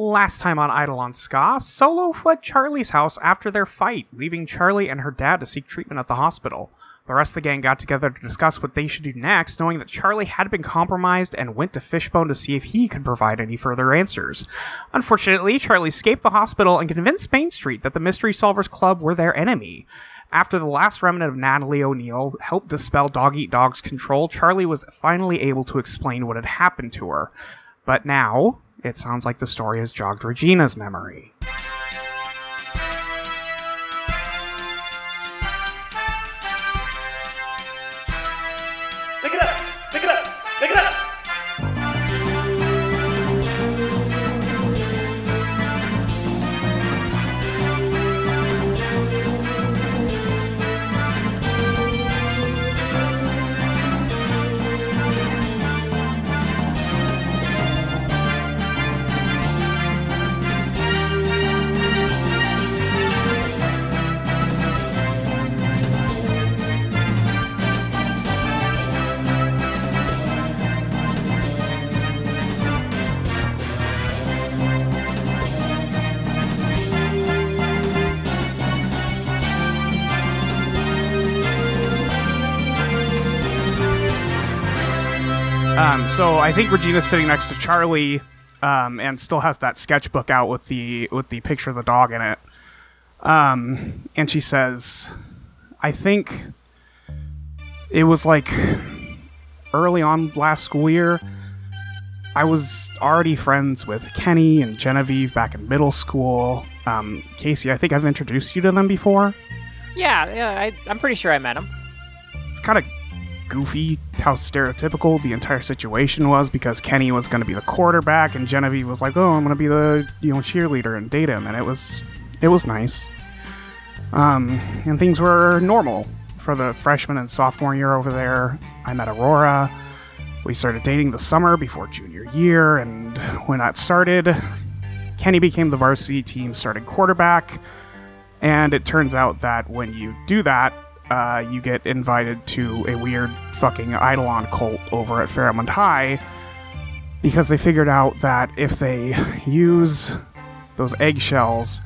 Last time on Eidolon Ska, Solo fled Charlie's house after their fight, leaving Charlie and her dad to seek treatment at the hospital. The rest of the gang got together to discuss what they should do next, knowing that Charlie had been compromised and went to Fishbone to see if he could provide any further answers. Unfortunately, Charlie escaped the hospital and convinced Main Street that the Mystery Solvers Club were their enemy. After the last remnant of Natalie O'Neil helped dispel Dog Eat Dog's control, Charlie was finally able to explain what had happened to her. But now, it sounds like the story has jogged Regina's memory. Um, so I think Regina's sitting next to Charlie, um, and still has that sketchbook out with the with the picture of the dog in it. Um, and she says, "I think it was like early on last school year. I was already friends with Kenny and Genevieve back in middle school. Um, Kacey, I think I've introduced you to them before. Yeah, yeah, I, I'm pretty sure I met him. It's kind of goofy how stereotypical the entire situation was because Kenny was going to be the quarterback and Genevieve was like, "Oh, I'm going to be the you know cheerleader and date him," and it was it was nice. Um, and things were normal for the freshman and sophomore year over there. I met Aurora. We started dating the summer before junior year, and when that started, Kenny became the varsity team starting quarterback. And it turns out that when you do that, uh, you get invited to a weird fucking Eidolon cult over at Fairmont High because they figured out that if they use those eggshells,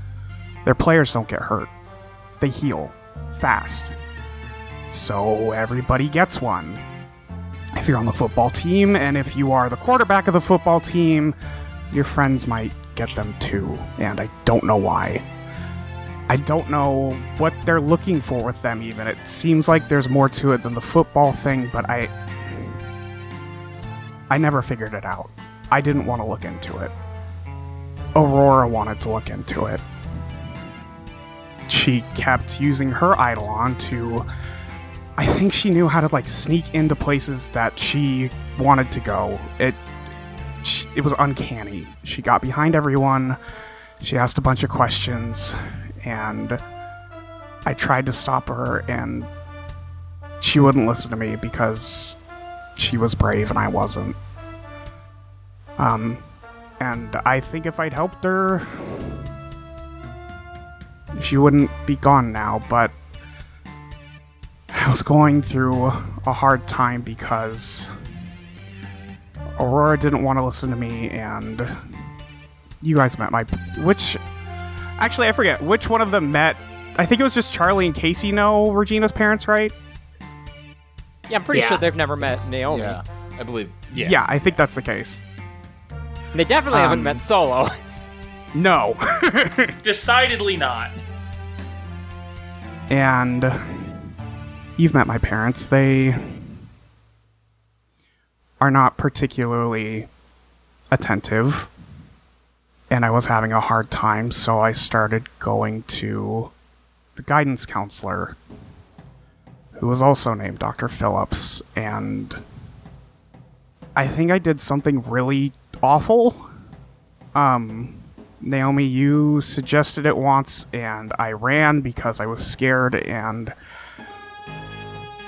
their players don't get hurt. They heal fast. So everybody gets one. If you're on the football team and if you are the quarterback of the football team, your friends might get them too, and I don't know why. I don't know what they're looking for with them even. It seems like there's more to it than the football thing, but I I never figured it out. I didn't want to look into it. Aurora wanted to look into it. She kept using her Eidolon to I think she knew how to like sneak into places that she wanted to go. It it was uncanny. She got behind everyone. She asked a bunch of questions and I tried to stop her, and she wouldn't listen to me because she was brave and I wasn't. Um, and I think if I'd helped her, she wouldn't be gone now, but I was going through a hard time because Aurora didn't want to listen to me, and you guys met my. Which Actually, I forget which one of them met. I think it was just Charlie and Kacey know Regina's parents, right? Yeah, I'm pretty Yeah. sure they've never met Naomi. Yeah, I believe. Yeah. I think that's the case. They definitely Um, haven't met Solo. No. Decidedly not. and you've met my parents. They are not particularly attentive. And I was having a hard time, so I started going to the guidance counselor, who was also named Dr. Phillips, and I think I did something really awful. Um, Naomi, you suggested it once, and I ran because I was scared, and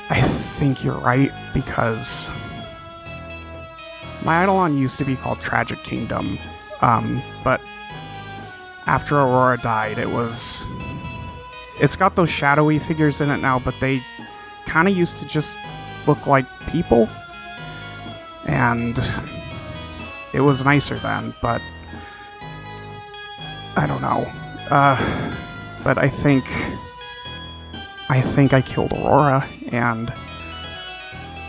I think you're right because my Eidolon used to be called Tragic Kingdom, um, but after Aurora died, it was. It's got those shadowy figures in it now, but they kind of used to just look like people. And it was nicer then, but I don't know. Uh, but I think I think I killed Aurora, and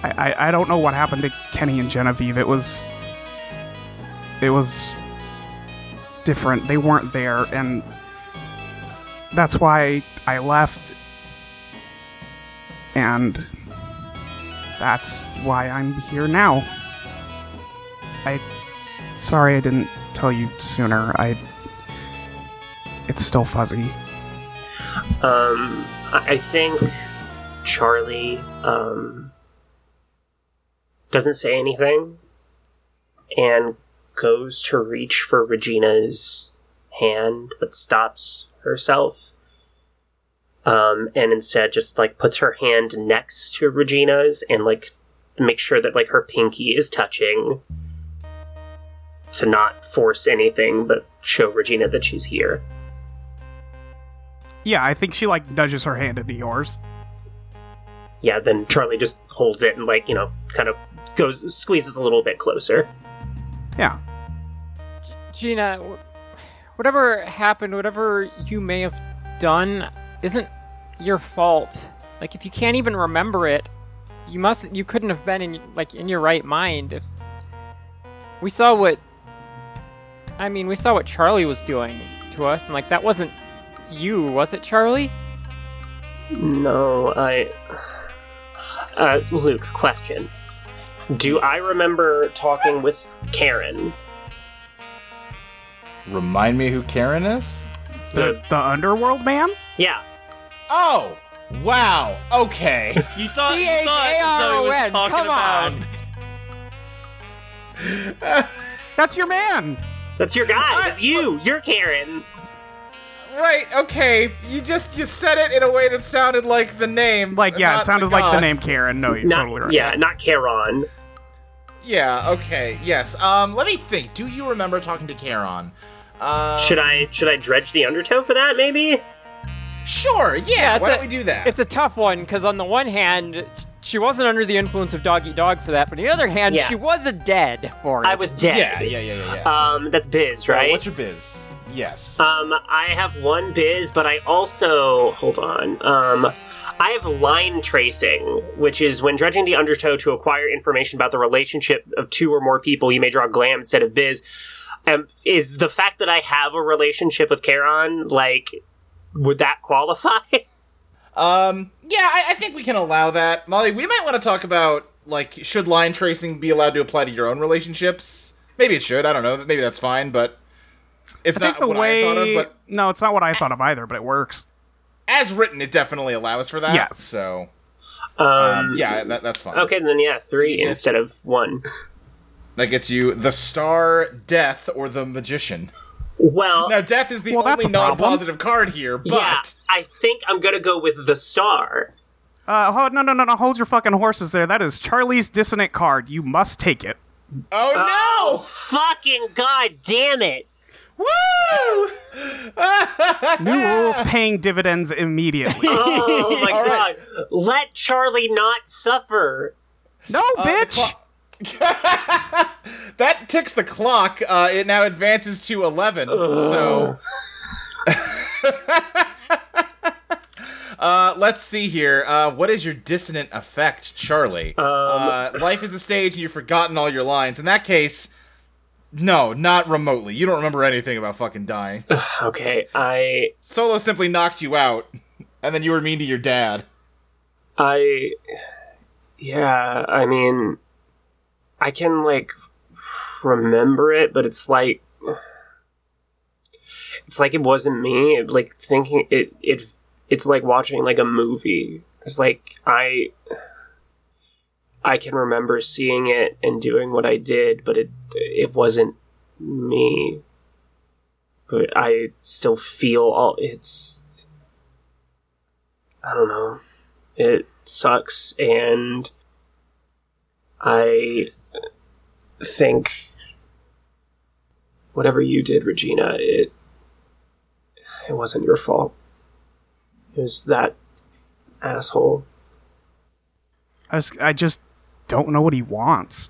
I, I I don't know what happened to Kenny and Genevieve. It was it was different. They weren't there, and that's why I left. And that's why I'm here now. I sorry I didn't tell you sooner. I it's still fuzzy. Um, I think Charlie um, doesn't say anything and goes to reach for Regina's hand, but stops herself. Um, and instead just like puts her hand next to Regina's and like make sure that like her pinky is touching to not force anything, but show Regina that she's here. Yeah, I think she like nudges her hand into yours. yeah, then Charlie just holds it and like you know, kind of goes squeezes a little bit closer. Yeah. Gina, whatever happened, whatever you may have done, isn't your fault. Like, if you can't even remember it, you must. You couldn't have been in like in your right mind. If we saw what, I mean, we saw what Charlie was doing to us, and like that wasn't you, was it, Charlie? No, I. Uh, Luke, question. Do I remember talking with Karen? Remind me who Karen is? The the underworld man? Yeah. Oh, wow. Okay. You thought, you thought Zoe was C-H-A-R-O-N, talking come about. on. That's your man. That's your guy. I- That's you. You're Karen. right. Okay. You just you said it in a way that sounded like the name. Like yeah, it sounded the like the name Karen. No, you're Not, totally right. Yeah, not Karen. Yeah. Okay. Yes. Um. Let me think. Do you remember talking to Karen? Uh. Should I should I dredge the undertow for that? Maybe. Sure. Yeah. Yeah, it's why a- don't we do that? It's a tough one because on the one hand, she wasn't under the influence of dog eat dog for that, but on the other hand, Yeah. she wasn't dead for it. I was dead. yeah. Yeah. Yeah. Yeah. yeah. Um, that's Biz, So, right? what's your biz? Yes. Um, I have one biz, but I also hold on. Um, I have line tracing, which is when dredging the undertow to acquire information about the relationship of two or more people, you may draw glam instead of biz. Um, is the fact that I have a relationship with Charon like would that qualify? Um, yeah, I, I think we can allow that. Molly, we might want to talk about, like, should line tracing be allowed to apply to your own relationships? Maybe it should, I don't know. Maybe that's fine, but it's I not the what way I thought of, but no, it's not what I thought of either, but it works. as written, it definitely allows for that. Yes. So, um, um, yeah, that, that's fine. Okay, then yeah, three get- instead of one. That gets you the star, death, or the magician. Well, Now, death is the Well, only non-positive card here, but yeah, I think I'm gonna go with the star. Uh, hold, no, no, no, no, hold your fucking horses there. That is Charlie's dissonant card. You must take it. oh Oh, no! fucking god damn it! Woo! New rules paying dividends immediately. Oh my All god! right. Let Charlie not suffer. no, Uh, the bitch. that ticks the clock. Uh, it now advances to 11. So. uh, let's see here. Uh, what is your dissonant effect, Charlie? uh, life is a stage and you've forgotten all your lines. In that case, no, not remotely. You don't remember anything about fucking dying. Okay, I Solo simply knocked you out, and then you were mean to your dad. I yeah, I mean I can like remember it, but it's like it's like it wasn't me. It, like thinking it it it's like watching like a movie. It's like I I can remember seeing it and doing what I did, but it it wasn't me. But I still feel all it's I don't know. It sucks and I think whatever you did, Regina, it it wasn't your fault. It was that asshole. I, was, I just don't know what he wants.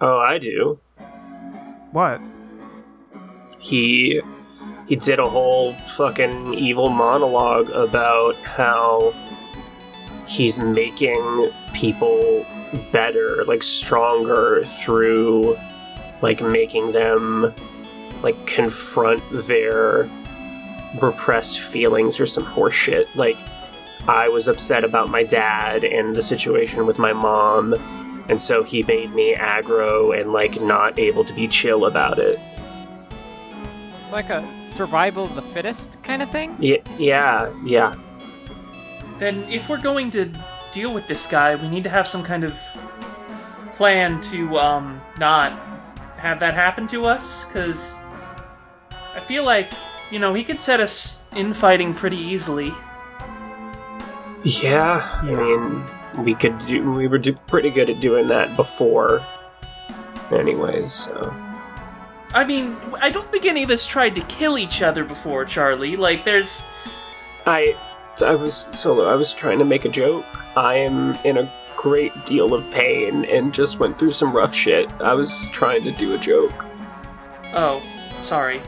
Oh, I do. What? He he he did a whole fucking evil monologue about how he's making people better, like stronger through like making them like confront their repressed feelings or some horseshit. Like I was upset about my dad and the situation with my mom, and so he made me aggro and like not able to be chill about it. It's like a survival of the fittest kind of thing. Yeah, yeah, yeah. Then, if we're going to deal with this guy, we need to have some kind of plan to um not have that happen to us. Because I feel like you know he could set us infighting pretty easily. Yeah, I mean, we could do. We were do, pretty good at doing that before. Anyways, so I mean, I don't think any of us tried to kill each other before, Charlie. Like, there's I, I was solo. I was trying to make a joke. I am in a great deal of pain and just went through some rough shit. I was trying to do a joke. oh, sorry.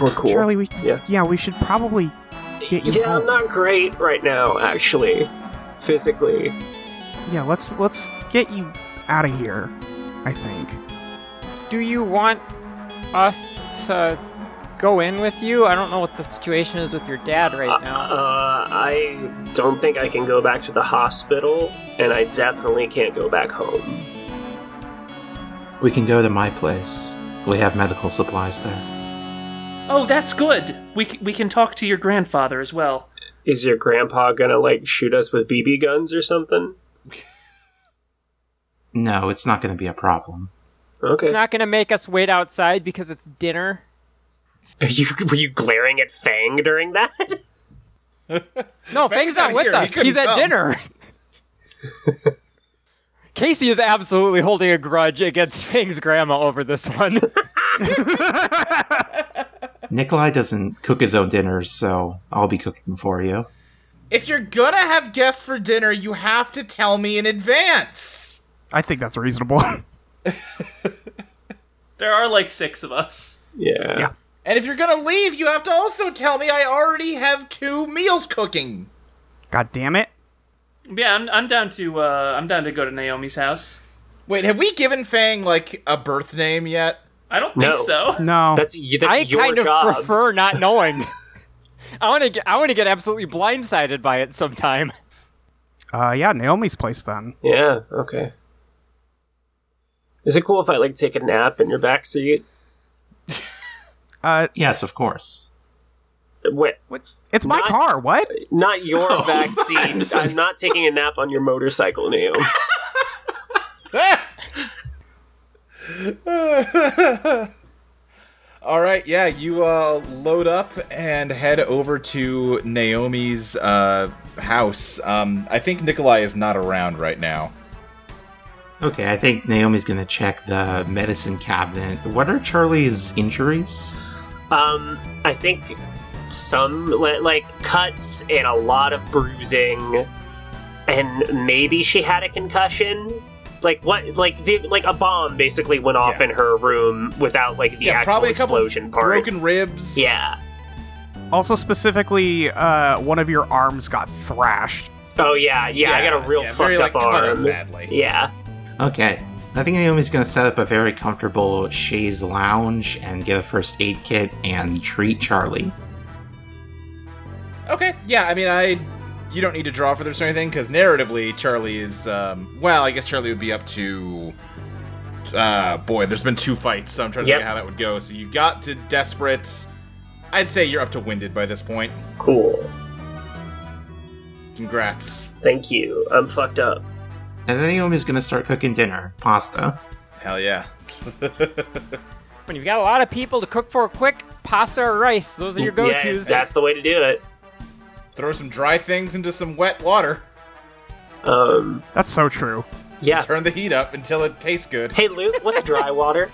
We're cool. Charlie, we Yeah. yeah, we should probably get you yeah, I'm not great right now, actually, physically. Yeah, let's let's get you out of here. I think. Do you want us to go in with you? I don't know what the situation is with your dad right now. Uh, I don't think I can go back to the hospital, and I definitely can't go back home. We can go to my place. We have medical supplies there. Oh, that's good. We c- we can talk to your grandfather as well. Is your grandpa gonna like shoot us with BB guns or something? No, it's not going to be a problem. Okay. It's not going to make us wait outside because it's dinner. Are you were you glaring at Fang during that? No, Fang's Fang's not not with here. Us. couldn't He's at come. dinner. Kacey is absolutely holding a grudge against Fang's grandma over this one. Nikolai doesn't cook his own dinners, so I'll be cooking for you. If you're gonna have guests for dinner, you have to tell me in advance. I think that's reasonable. There are like six of us. yeah. Yeah. And if you're gonna leave, you have to also tell me I already have two meals cooking. God damn it. Yeah, I'm, I'm down to uh, I'm down to go to Naomi's house. Wait, have we given Fang like a birth name yet? I don't No. think so. No. That's y- that's I your kind job. of prefer not knowing. I want to get I want to get absolutely blindsided by it sometime. uh yeah, Naomi's place then. Yeah. Okay. Is it cool if I like take a nap in your back seat? Uh Yes, of course. Wait, what? It's my Not- car. What? not your Oh, back I'm I'm not taking a nap on your motorcycle, Naomi. All right, yeah, you uh, load up and head over to Naomi's uh, house. Um, I think Nikolai is not around right now. Okay, I think Naomi's gonna check the medicine cabinet. What are Charlie's injuries? Um, I think some like cuts and a lot of bruising, and maybe she had a concussion. Like what? Like the like a bomb basically went off Yeah. in her room without like the yeah, actual probably a couple explosion part. broken ribs. Yeah. Also specifically, uh one of your arms got thrashed. Oh yeah, yeah. I got a real yeah, fucked very, up like, up arm. badly. Yeah. Okay. I think Naomi's gonna set up a very comfortable chaise lounge and get a first aid kit and treat Charlie. Okay, yeah, I mean, I. You don't need to draw for this or anything, because narratively, Charlie is. Um, well, I guess Charlie would be up to. Uh, boy, there's been two fights, so I'm trying to Yep. think how that would go. So you got to Desperate. I'd say you're up to Winded by this point. Cool. Congrats. Thank you. I'm fucked up. And then Naomi's gonna start cooking dinner. Pasta. Hell yeah. When you've got a lot of people to cook for quick, pasta or rice, those are your go-tos. Yeah, that's the way to do it. Throw some dry things into some wet water. Um, That's so true. yeah. Turn the heat up until it tastes good. Hey Luke, what's dry water?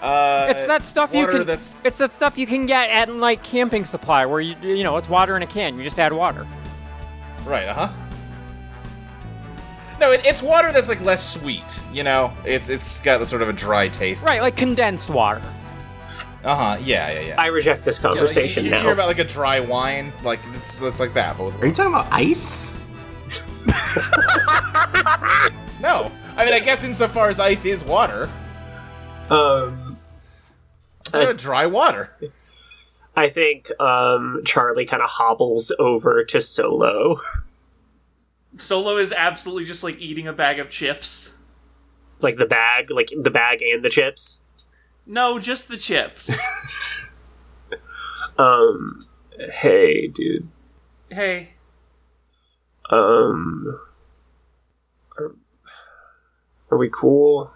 Uh, it's that stuff you can. That's It's that stuff you can get at like camping supply, where you you know it's water in a can. You just add water. right. Uh huh. No, it, it's water that's like less sweet. You know, it's it's got a sort of a dry taste. Right, like condensed water. Uh huh. Yeah, yeah, yeah. I reject this Yeah, like, conversation you, you now. hear about like a dry wine, like it's, it's like that. But with Are you talking about ice? no, I mean I guess insofar as ice is water, um, it's not a dry water. I think um, Charlie kind of hobbles over to Solo. Solo is absolutely just like eating a bag of chips. like the bag, like the bag and the chips. No, just the chips. Um, hey, dude. hey, Um, are, are we cool?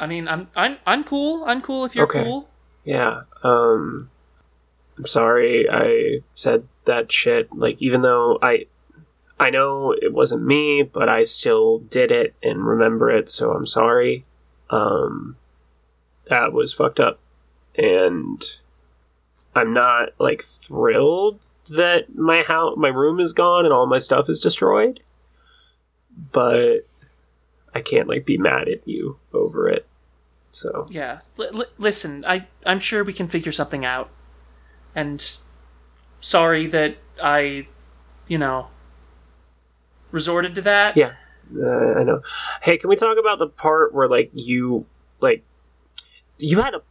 I mean, I'm I'm I'm cool. I'm cool if you're Okay. cool. Yeah. Um, I'm sorry I said that shit. Like, even though I, I know it wasn't me, but I still did it and remember it. So I'm sorry. Um, that was fucked up, and I'm not like thrilled that my house, my room is gone and all my stuff is destroyed. But I can't like be mad at you over it. So Yeah. L- li- listen, I I'm sure we can figure something out. And sorry that I, you know, resorted to that. Yeah, uh, I know. Hey, can we talk about the part where like you like you had a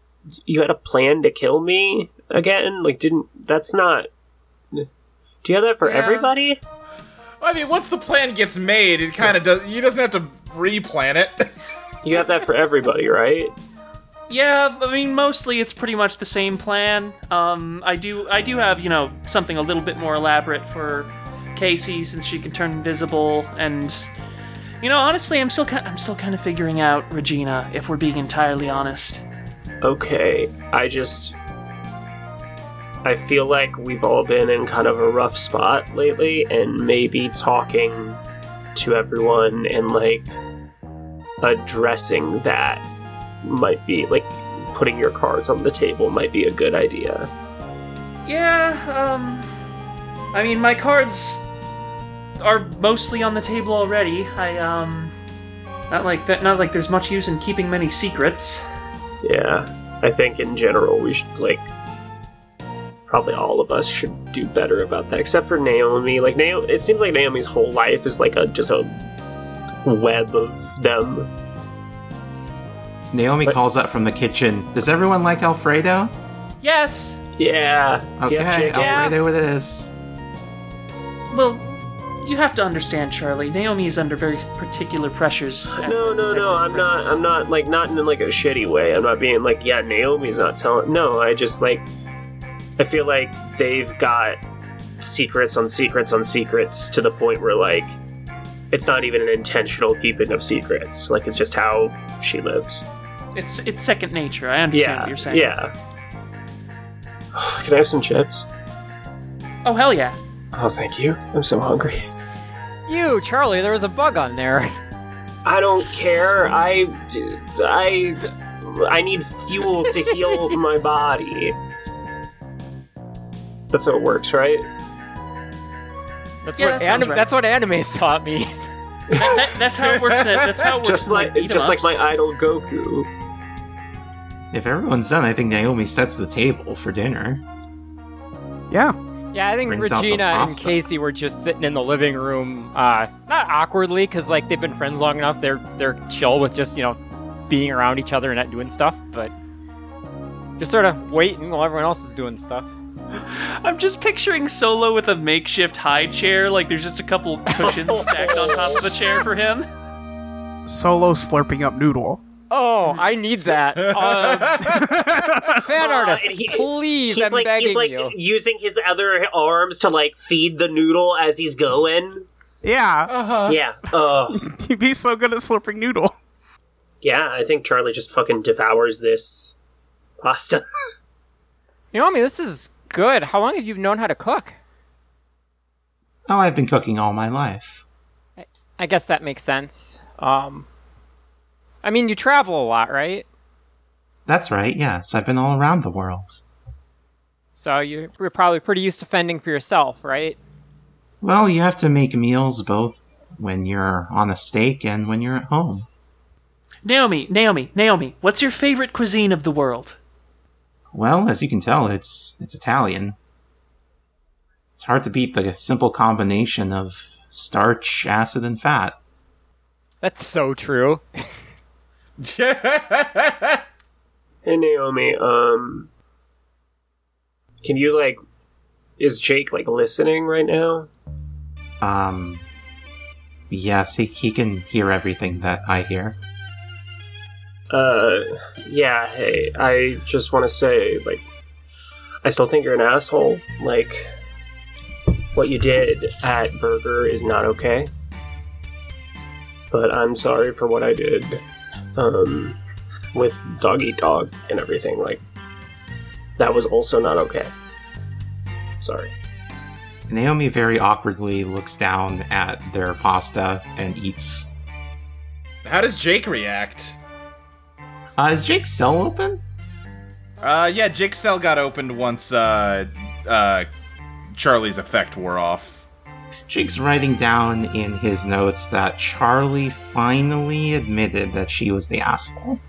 you had a plan to kill me again? Like, didn't that's not? Do you have that for Yeah. everybody? I mean, once the plan gets made, it kind of does. You doesn't have to replan it. You have that for everybody, right? Yeah, I mean, mostly it's pretty much the same plan. Um, I do, I do have, you know, something a little bit more elaborate for Kacey since she can turn invisible, and you know, honestly, I'm still, ki- I'm still kind of figuring out Regina. If we're being entirely honest. Okay, I just I feel like we've all been in kind of a rough spot lately, and maybe talking to everyone and like addressing that might be like putting your cards on the table might be a good idea. Yeah, um, I mean, my cards are mostly on the table already. I, um, not like that, not like there's much use in keeping many secrets. Yeah, I think in general we should like probably all of us should do better about that, except for Naomi. Like Naomi, it seems like Naomi's whole life is like a just a web of them. Naomi But- calls up from the kitchen. Does everyone like Alfredo? Yes, Yeah. Okay, Yeah, Jake, yeah. Alfredo it is. well, you have to understand, Charlie. Naomi is under very particular pressures. No, no, no. I'm not. I'm not like not in like a shitty way. I'm not being like, yeah, Naomi's not telling. No, I just like. I feel like they've got secrets on secrets on secrets to the point where like it's not even an intentional keeping of secrets. Like it's just how she lives. It's it's second nature. I understand Yeah. what you're saying. Yeah. Can I have some chips? Oh hell yeah. Oh, thank you. I'm so hungry. You, Charlie, there was a bug on there. I don't care. I, I, I need fuel to heal my body. That's how it works, right? That's Yeah, what that sounds anim- right. that's what anime's taught me. That, that, that's how it works. in- That's how it works. Just like, just like my idol Goku. If everyone's done, I think Naomi sets the table for dinner. Yeah. Yeah, I think Brings out the Regina and. Kacey were just sitting in the living room, uh, not awkwardly, because like they've been friends long enough. They're they're chill with just you know being around each other and not doing stuff, but just sort of waiting while everyone else is doing stuff. I'm just picturing Solo with a makeshift high chair. Like there's just a couple cushions stacked on top of the chair for him. Solo slurping up noodle. Oh, I need that. Um, fan Uh, artist, and he- please, he's I'm like, begging he's like you. using his other arms to like feed the noodle as he's going. Yeah. Uh-huh. Yeah. Uh, He'd be so good at slurping noodle. yeah. I think Charlie just fucking devours this pasta. Naomi, this is good. How long have you known how to cook? Oh, I've been cooking all my life. I guess that makes sense. Um, I mean, you travel a lot, right? That's right, yes. I've been all around the world. So you- you're probably pretty used to fending for yourself, right? Well, you have to make meals both when you're on a stake and when you're at home. Naomi, Naomi, Naomi. What's your favorite cuisine of the world? Well, as you can tell, it's it's Italian. It's hard to beat the simple combination of starch, acid, and fat. That's so true. Hey Naomi, um can you like is Jake like listening right now? Um, yes, he, he can hear everything that I hear. Uh yeah, hey, I just want to say like I still think you're an asshole. Like what you did at Burger is not okay. But I'm sorry for what I did. Um with Dog Eat Dog and everything like that was also not okay. Sorry. Naomi very awkwardly looks down at their pasta and eats. How does Jake react? Uh, is Jake's cell open? Uh, yeah, Jake's cell got opened once uh, uh, Charlie's effect wore off. Jake's writing down in his notes that Charlie finally admitted that she was the asshole.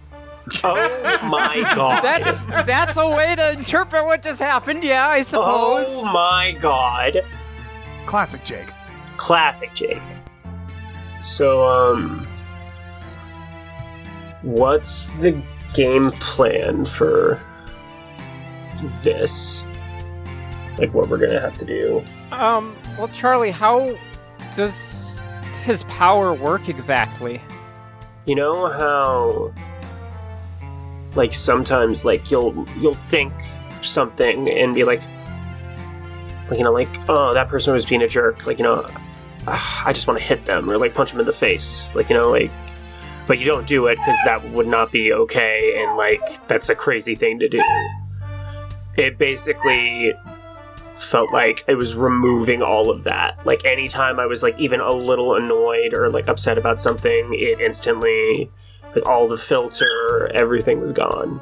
Oh my god. That's that's a way to interpret what just happened. Yeah, I suppose. Oh my god. Classic Jake. Classic Jake. So, um. What's the game plan for this? Like, what we're gonna have to do? Um. Well, Charlie, how does his power work exactly? You know how. Like, sometimes, like, you'll you'll think something and be like, like, you know, like, oh, that person was being a jerk. Like, you know, ah, I just want to hit them or like punch them in the face. Like, you know, like, but you don't do it because that would not be okay and like that's a crazy thing to do. It basically felt like it was removing all of that. Like, anytime I was like even a little annoyed or like upset about something, it instantly, like, all the filter, everything was gone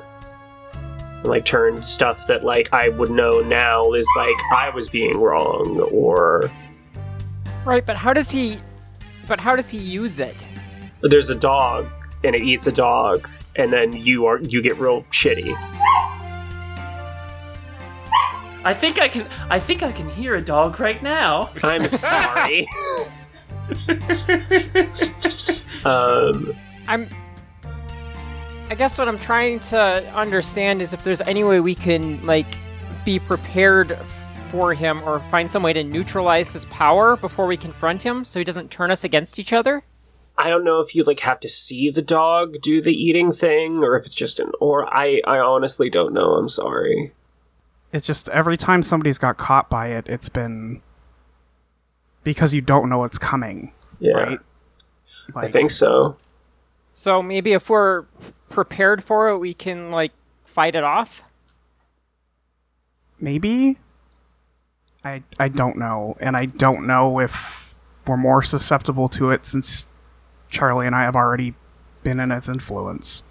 And, like turned stuff that like I would know now is like I was being wrong or Right, but how does he? But how does he use it? there's a dog and it eats a dog and then you are you get real shitty. I think I can. I think I can hear a dog right now. I'm sorry. um I'm. I guess what I'm trying to understand is if there's any way we can like be prepared for him or find some way to neutralize his power before we confront him, so he doesn't turn us against each other. I don't know if you like have to see the dog do the eating thing or if it's just an or I I honestly don't know. I'm sorry. It's just every time somebody's got caught by it, it's been because you don't know what's coming, Yeah. right? I think so. So maybe if we're prepared for it, we can like fight it off. maybe. I I don't know, and I don't know if we're more susceptible to it since Charlie and I have already been in its influence.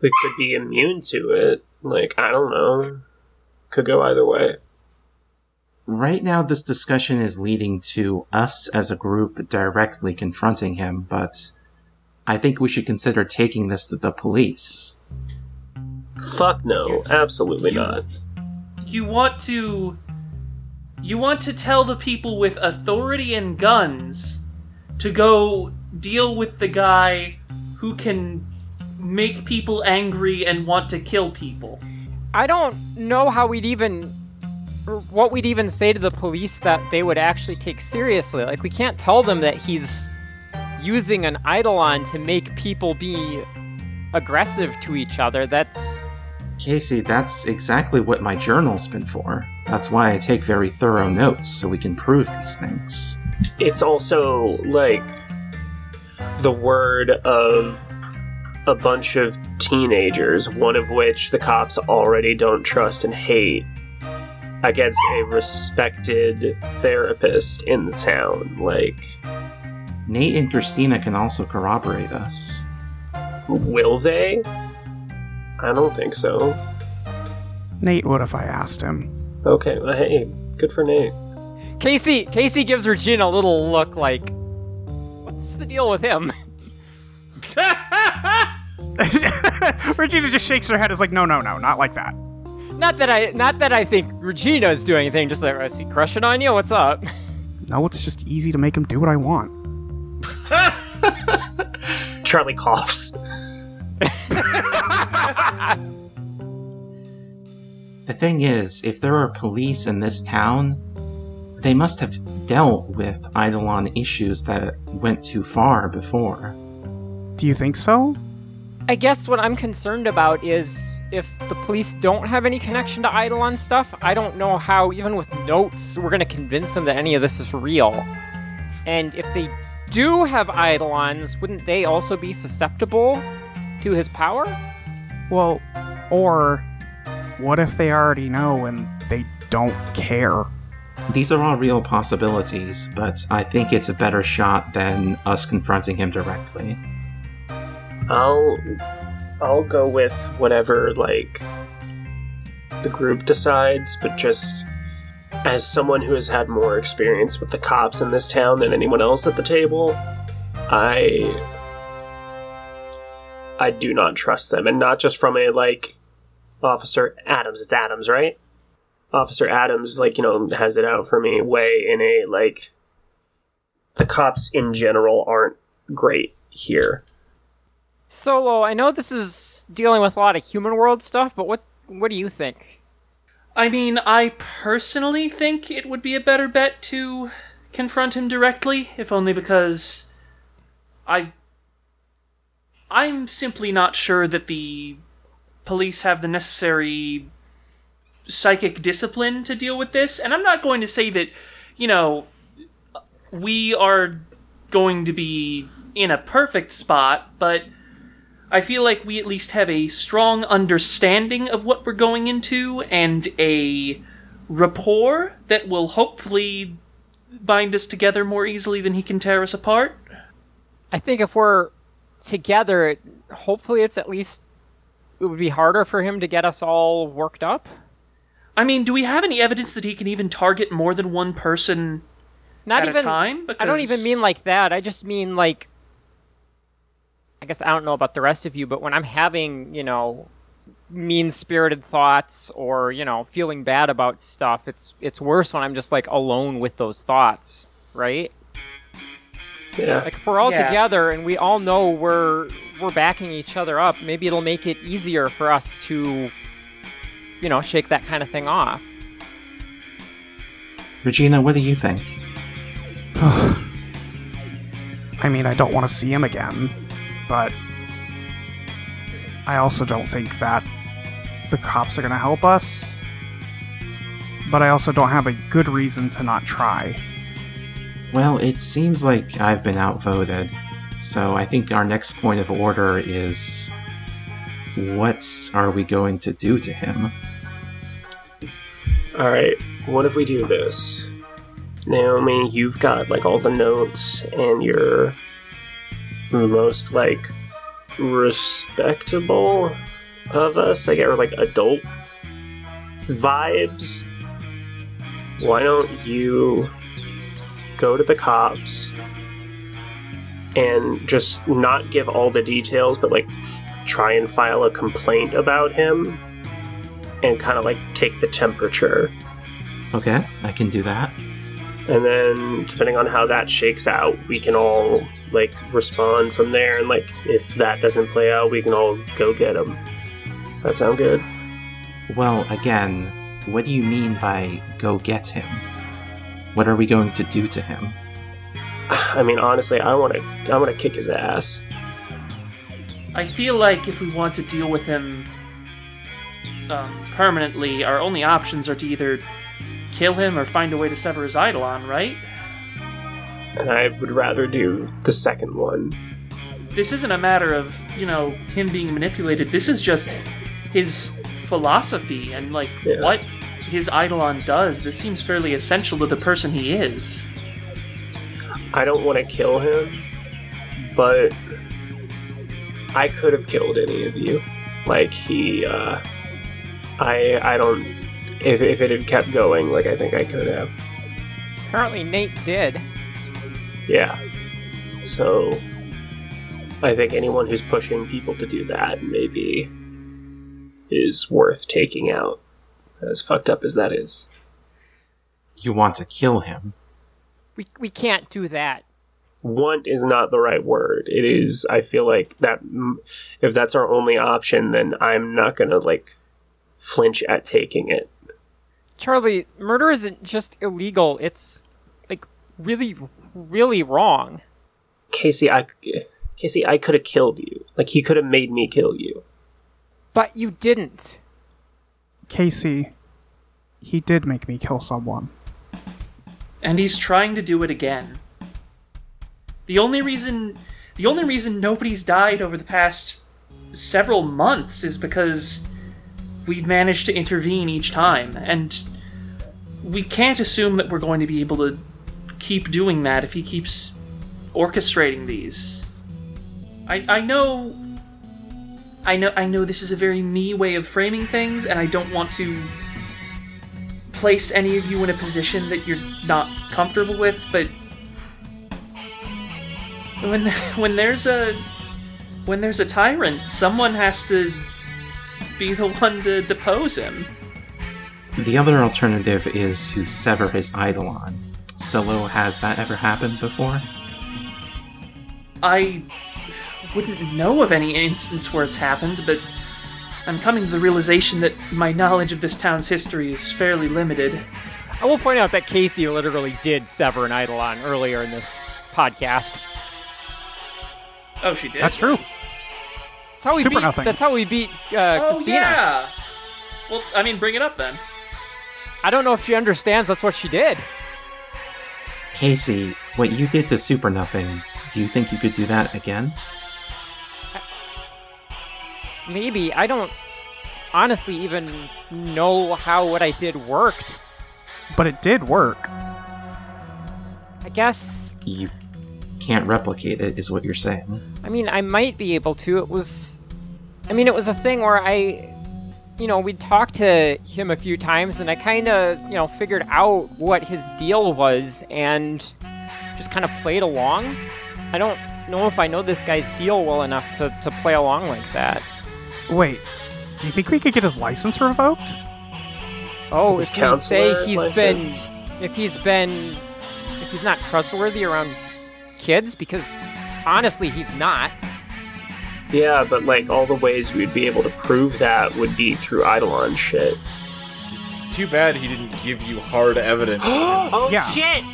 We could be immune to it. Like, I don't know. Could go either way. Right now, this discussion is leading to us as a group directly confronting him, but I think we should consider taking this to the police. Fuck no. Absolutely not. You want to. You want to tell the people with authority and guns to go deal with the guy who can make people angry and want to kill people. I don't know how we'd even what we'd even say to the police that they would actually take seriously. Like we can't tell them that he's using an eidolon to make people be aggressive to each other. That's Kacey, that's exactly what my journal's been for. That's why I take very thorough notes so we can prove these things. It's also like the word of a bunch of teenagers, one of which the cops already don't trust and hate, against a respected therapist in the town. Like, Nate and Christina can also corroborate us. will they? I don't think so. Nate would if I asked him. Okay, well, hey, good for Nate. Kacey. Kacey gives Regina a little look like, "What's the deal with him?" Regina just shakes her head. Is like, no, no, no, not like that. Not that I, not that I think Regina's doing anything. Just like, is he crushing on you? What's up? No, it's just easy to make him do what I want. Charlie coughs. The thing is, if there are police in this town, they must have dealt with Eidolon issues that went too far before. Do you think so? I guess what I'm concerned about is if the police don't have any connection to Eidolon stuff, I don't know how, even with notes, we're going to convince them that any of this is real. And if they do have Eidolons, wouldn't they also be susceptible to his power? Well, or what if they already know and they don't care? These are all real possibilities, but I think it's a better shot than us confronting him directly. I'll I'll go with whatever like the group decides, but just as someone who has had more experience with the cops in this town than anyone else at the table, I I do not trust them, and not just from a like Officer Adams. It's Adams, right? Officer Adams, like you know, has it out for me way in a like the cops in general aren't great here. Solo, I know this is dealing with a lot of human world stuff, but what what do you think? I mean, I personally think it would be a better bet to confront him directly, if only because I I'm simply not sure that the police have the necessary psychic discipline to deal with this, and I'm not going to say that, you know, we are going to be in a perfect spot, but I feel like we at least have a strong understanding of what we're going into and a rapport that will hopefully bind us together more easily than he can tear us apart. I think if we're together, hopefully it's at least it would be harder for him to get us all worked up. I mean, do we have any evidence that he can even target more than one person Not at even a time? I don't even mean like that. I just mean like I guess I don't know about the rest of you, but when I'm having, you know, mean-spirited thoughts or, you know, feeling bad about stuff, it's it's worse when I'm just like alone with those thoughts, right? Yeah. Like if we're all Yeah. together and we all know we're we're backing each other up, maybe it'll make it easier for us to you know, shake that kind of thing off. Regina, what do you think? I mean, I don't want to see him again, but I also don't think that the cops are going to help us. But I also don't have a good reason to not try. Well, it seems like I've been outvoted, so I think our next point of order is what are we going to do to him? All right, what if we do this? Naomi, you've got like all the notes and you're the most like respectable of us, I get or like adult vibes. Why don't you go to the cops and just not give all the details, but like f- try and file a complaint about him and kind of like take the temperature. Okay, I can do that. And then depending on how that shakes out, we can all like respond from there. And like if that doesn't play out, we can all go get him. Does that sound good? Well, again, what do you mean by go get him? What are we going to do to him? I mean, honestly, I want to. I want to kick his ass. I feel like if we want to deal with him um, permanently, our only options are to either kill him or find a way to sever his eidolon, right? And I would rather do the second one. This isn't a matter of, you know, him being manipulated. This is just his philosophy and, like, Yeah. what his eidolon does. This seems fairly essential to the person he is. I don't want to kill him, but I could have killed any of you. Like he, uh, I, I don't. If, if it had kept going, like I think I could have. Apparently Nate did. Yeah. So I think anyone who's pushing people to do that maybe is worth taking out as fucked up as that is. You want to kill him. We we can't do that. Want is not the right word. It is. I feel like that. If that's our only option, then I'm not gonna like flinch at taking it. Charlie, murder isn't just illegal. It's like really really wrong. Kacey, I, Kacey, I could have killed you. Like he could have made me kill you. But you didn't. Kacey, he did make me kill someone. and he's trying to do it again. The only reason the only reason nobody's died over the past several months is because we've managed to intervene each time and we can't assume that we're going to be able to keep doing that if he keeps orchestrating these. I I know I know I know this is a very me way of framing things and I don't want to place any of you in a position that you're not comfortable with, but when when there's a when there's a tyrant, someone has to be the one to depose him. The other alternative is to sever his eidolon. Solo, has that ever happened before? I wouldn't know of any instance where it's happened, but I'm coming to the realization that my knowledge of this town's history is fairly limited. I will point out that Kacey literally did sever an Eidolon earlier in this podcast. Oh, she did. That's true. That's how we Super beat. nothing. That's how we beat uh, Oh Christina. yeah. Well, I mean, bring it up then. I don't know if she understands that's what she did. Kacey, what you did to Super Nothing, do you think you could do that again? Maybe I don't honestly even know how what I did worked. But it did work. I guess. You can't replicate it, is what you're saying. I mean, I might be able to. It was. I mean, it was a thing where I. You know, we talked to him a few times, and I kind of, you know, figured out what his deal was and just kind of played along. I don't know if I know this guy's deal well enough to, to play along like that. Wait, do you think we could get his license revoked? Oh, His if we say counselor he's been, if he's been, if he's not trustworthy around kids, because honestly, he's not. Yeah, but like all the ways we'd be able to prove that would be through Eidolon shit. It's too bad he didn't give you hard evidence. oh Yeah. shit!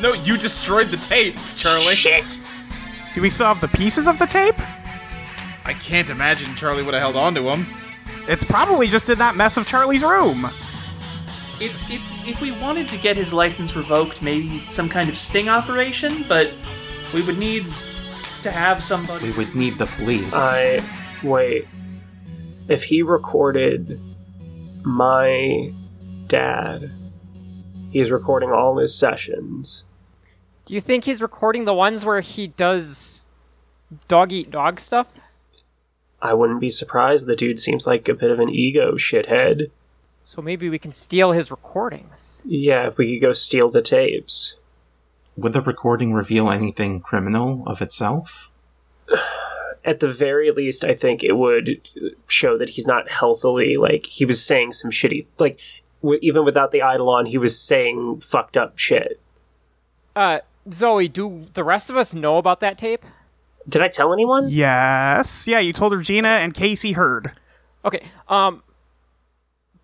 no, you destroyed the tape, Charlie. Shit! Do we still have the pieces of the tape? I can't imagine Charlie would have held on to him. It's probably just in that mess of Charlie's room. If, if if we wanted to get his license revoked, maybe some kind of sting operation, but we would need to have somebody. We would need the police. I wait. If he recorded my dad, he's recording all his sessions. Do you think he's recording the ones where he does dog eat dog stuff? I wouldn't be surprised. The dude seems like a bit of an ego shithead. So maybe we can steal his recordings. Yeah, if we could go steal the tapes. Would the recording reveal anything criminal of itself? At the very least, I think it would show that he's not healthily, like, he was saying some shitty, like, w- even without the Eidolon, he was saying fucked up shit. Uh, Zoe, do the rest of us know about that tape? Did I tell anyone? Yes. Yeah, you told Regina and Kacey heard. Okay, um,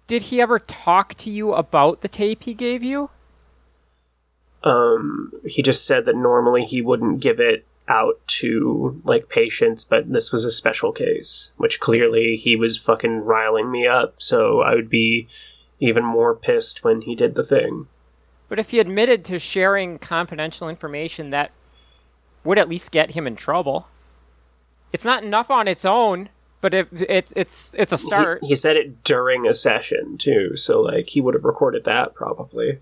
did he ever talk to you about the tape he gave you? Um, he just said that normally he wouldn't give it out to like patients, but this was a special case, which clearly he was fucking riling me up. So I would be even more pissed when he did the thing. But if he admitted to sharing confidential information, that would at least get him in trouble. It's not enough on its own, but if it's it's it's a start. He, he said it during a session too, so like he would have recorded that probably.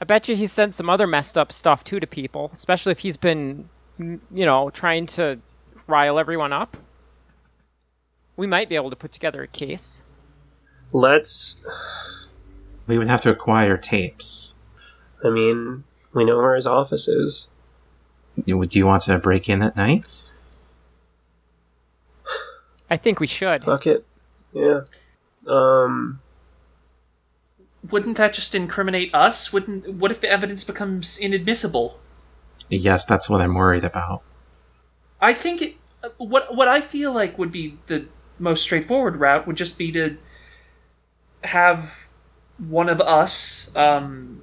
I bet you he sent some other messed up stuff too to people, especially if he's been, you know, trying to rile everyone up. We might be able to put together a case. Let's. We would have to acquire tapes. I mean, we know where his office is. Do you want to break in at night? I think we should. Fuck it. Yeah. Um. Wouldn't that just incriminate us? Wouldn't what if the evidence becomes inadmissible? Yes, that's what I'm worried about. I think it, uh, what what I feel like would be the most straightforward route would just be to have one of us um,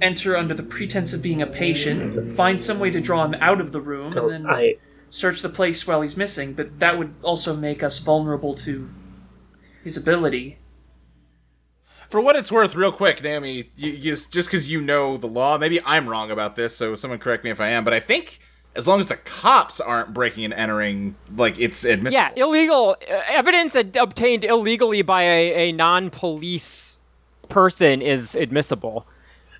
enter under the pretense of being a patient, find some way to draw him out of the room, and Don't- then I search the place while he's missing. But that would also make us vulnerable to his ability. For what it's worth, real quick, Naomi, you, you, just because you know the law, maybe I'm wrong about this, so someone correct me if I am, but I think as long as the cops aren't breaking and entering, like, it's admissible. Yeah, illegal uh, evidence ad- obtained illegally by a, a non-police person is admissible.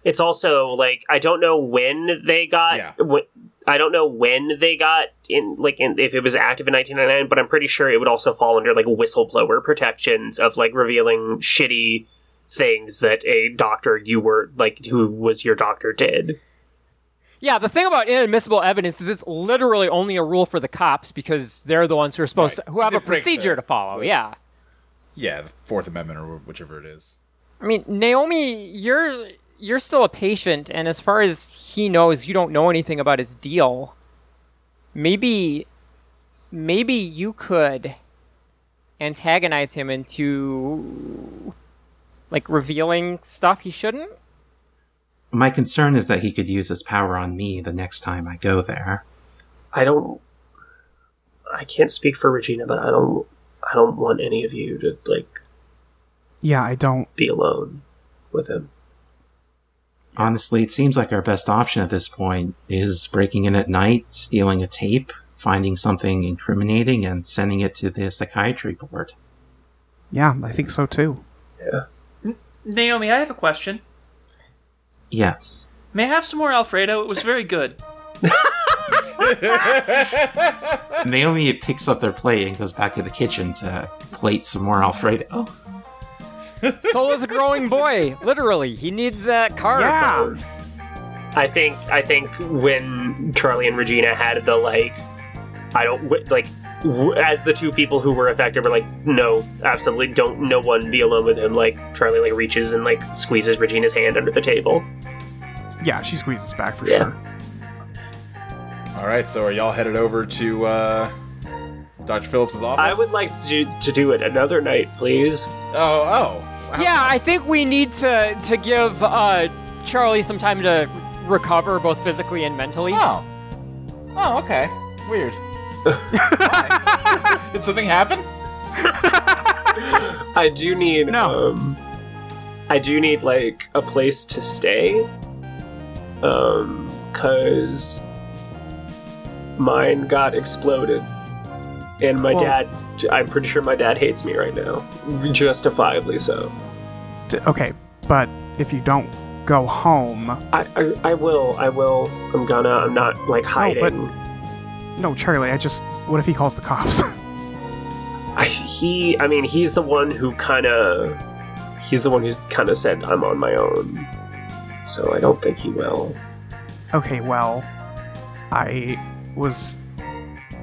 It's also like I don't know when they got. Yeah. wh- I don't know when they got in, like in, if it was active in 1999, but I'm pretty sure it would also fall under like whistleblower protections of like revealing shitty things that a doctor you were like who was your doctor did. Yeah, the thing about inadmissible evidence is it's literally only a rule for the cops because they're the ones who are supposed Right. to who have It a procedure the- to follow. the- yeah. Yeah, the Fourth Amendment or whichever it is. I mean, Naomi, you're you're still a patient, and as far as he knows, you don't know anything about his deal. Maybe, maybe you could antagonize him into like revealing stuff he shouldn't. My concern is that he could use his power on me the next time I go there. I don't. I can't speak for Regina, but I don't. I don't want any of you to like Yeah, I don't. be alone with him. Honestly, it seems like our best option at this point is breaking in at night, stealing a tape, finding something incriminating, and sending it to the psychiatry board. Yeah, I think so too. Naomi, I have a question. Yes. May I have some more Alfredo? It was very good. Naomi picks up their plate and goes back to the kitchen to plate some more Alfredo. Solo's a growing boy, literally. He needs that carb. Yeah. I think I think when Charlie and Regina had the like, I don't like w- as the two people who were affected were like, no, absolutely don't, no one be alone with him. Like Charlie like reaches and like squeezes Regina's hand under the table. Yeah, she squeezes back for Yeah. sure. All right, so are y'all headed over to uh, Dr. Phillips' office? I would like to to do it another night, please. Oh, oh. How- Yeah, I think we need to to give uh, Charlie some time to recover, both physically and mentally. Oh. Oh, okay. Weird. Did something happen? I do need No. um I do need like a place to stay. Um cuz mine got exploded. And my Well- dad I'm pretty sure my dad hates me right now. Justifiably so. D- okay, but if you don't go home, I, I I will. I will. I'm gonna. I'm not like hiding. but- no, Charlie. I just. What if he calls the cops? I, he. I mean, he's the one who kind of. He's the one who kind of said I'm on my own. So I don't think he will. okay, well, I was.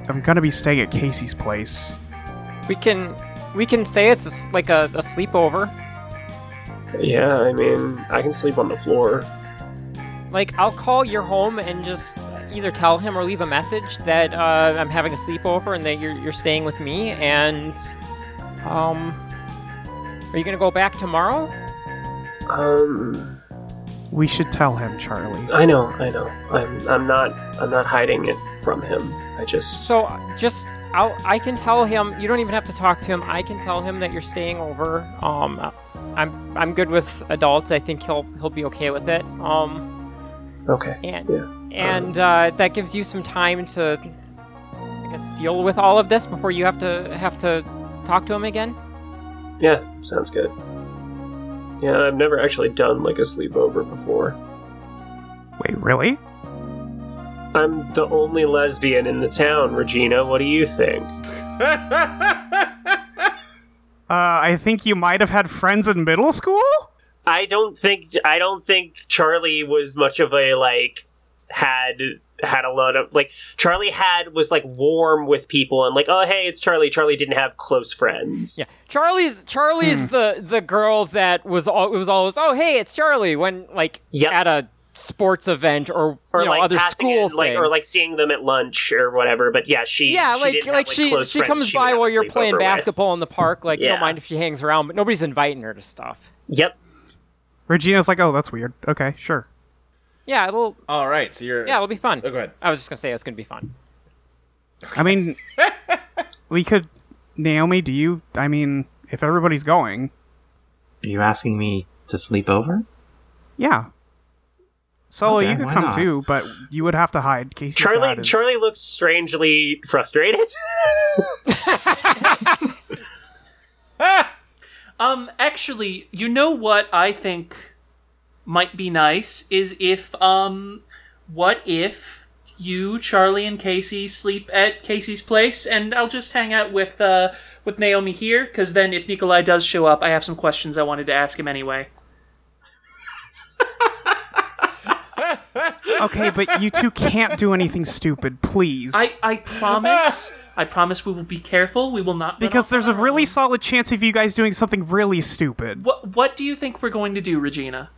I'm gonna be staying at Kacey's place. We can we can say it's a s like a, a sleepover. Yeah. I mean, I can sleep on the floor. Like I'll call your home and just either tell him or leave a message that uh, I'm having a sleepover and that you're you're staying with me. And um, are you gonna go back tomorrow? Um. We should tell him, Charlie. I know. I know. I'm. I'm not. I'm not hiding it from him. I just. So just I'll I can tell him. You don't even have to talk to him. I can tell him that you're staying over. Um, I'm I'm good with adults. I think he'll he'll be okay with it. Um. Okay. and Yeah. And uh, that gives you some time to I guess deal with all of this before you have to have to talk to him again. Yeah. Sounds good. Yeah. I've never actually done like a sleepover before. Wait, really? I'm the only lesbian in the town, Regina. What do you think? Uh, I think you might have had friends in middle school. I don't think I don't think Charlie was much of a like had had a lot of like Charlie had was like warm with people and like oh hey it's Charlie. Charlie didn't have close friends. Yeah, Charlie's Charlie's Hmm. the the girl that was all it was always oh hey it's Charlie when like Yep. at a sports event or, Or you know like other school it, like or like seeing them at lunch or whatever. But yeah, she yeah, she like didn't have, like she she comes she by while you're playing sleepover with. basketball in the park. Like you don't mind if she hangs around, but nobody's inviting her to stuff. Yep. Regina's like, oh, that's weird. Okay, sure. Yeah, it'll All right, so you're. yeah it'll be fun. Oh, go ahead. I was just gonna say it's gonna be fun. I mean, we could. Naomi, do you? I mean, if everybody's going, Are you asking me to sleep over? yeah. Solo, Okay, you could come not? too, but you would have to hide. Kacey's Charlie dad is- Charlie looks strangely frustrated. Um, actually, you know what I think might be nice is if, um, what if you, Charlie, and Kacey sleep at Kacey's place, and I'll just hang out with, uh, with Naomi here, because then if Nikolai does show up, I have some questions I wanted to ask him anyway. Okay, but you two can't do anything stupid, please. I, I promise, I promise we will be careful. We will not. because there's a really solid chance of you guys doing something really stupid. What What do you think we're going to do, Regina?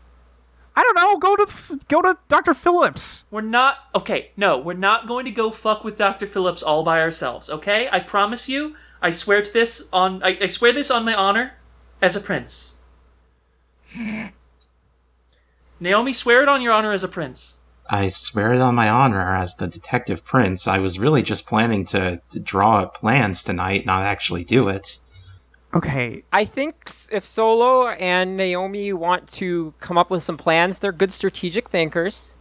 I don't know. Go to go to Dr. Phillips. We're not okay. No, we're not going to go fuck with Dr. Phillips all by ourselves. Okay, I promise you. I swear to this on. I, I swear this on my honor, as a prince. Naomi, swear it on your honor as a prince. I swear it on my honor as the detective prince. I was really just planning to, to draw up plans tonight, not actually do it. Okay, I think if Solo and Naomi want to come up with some plans, they're good strategic thinkers,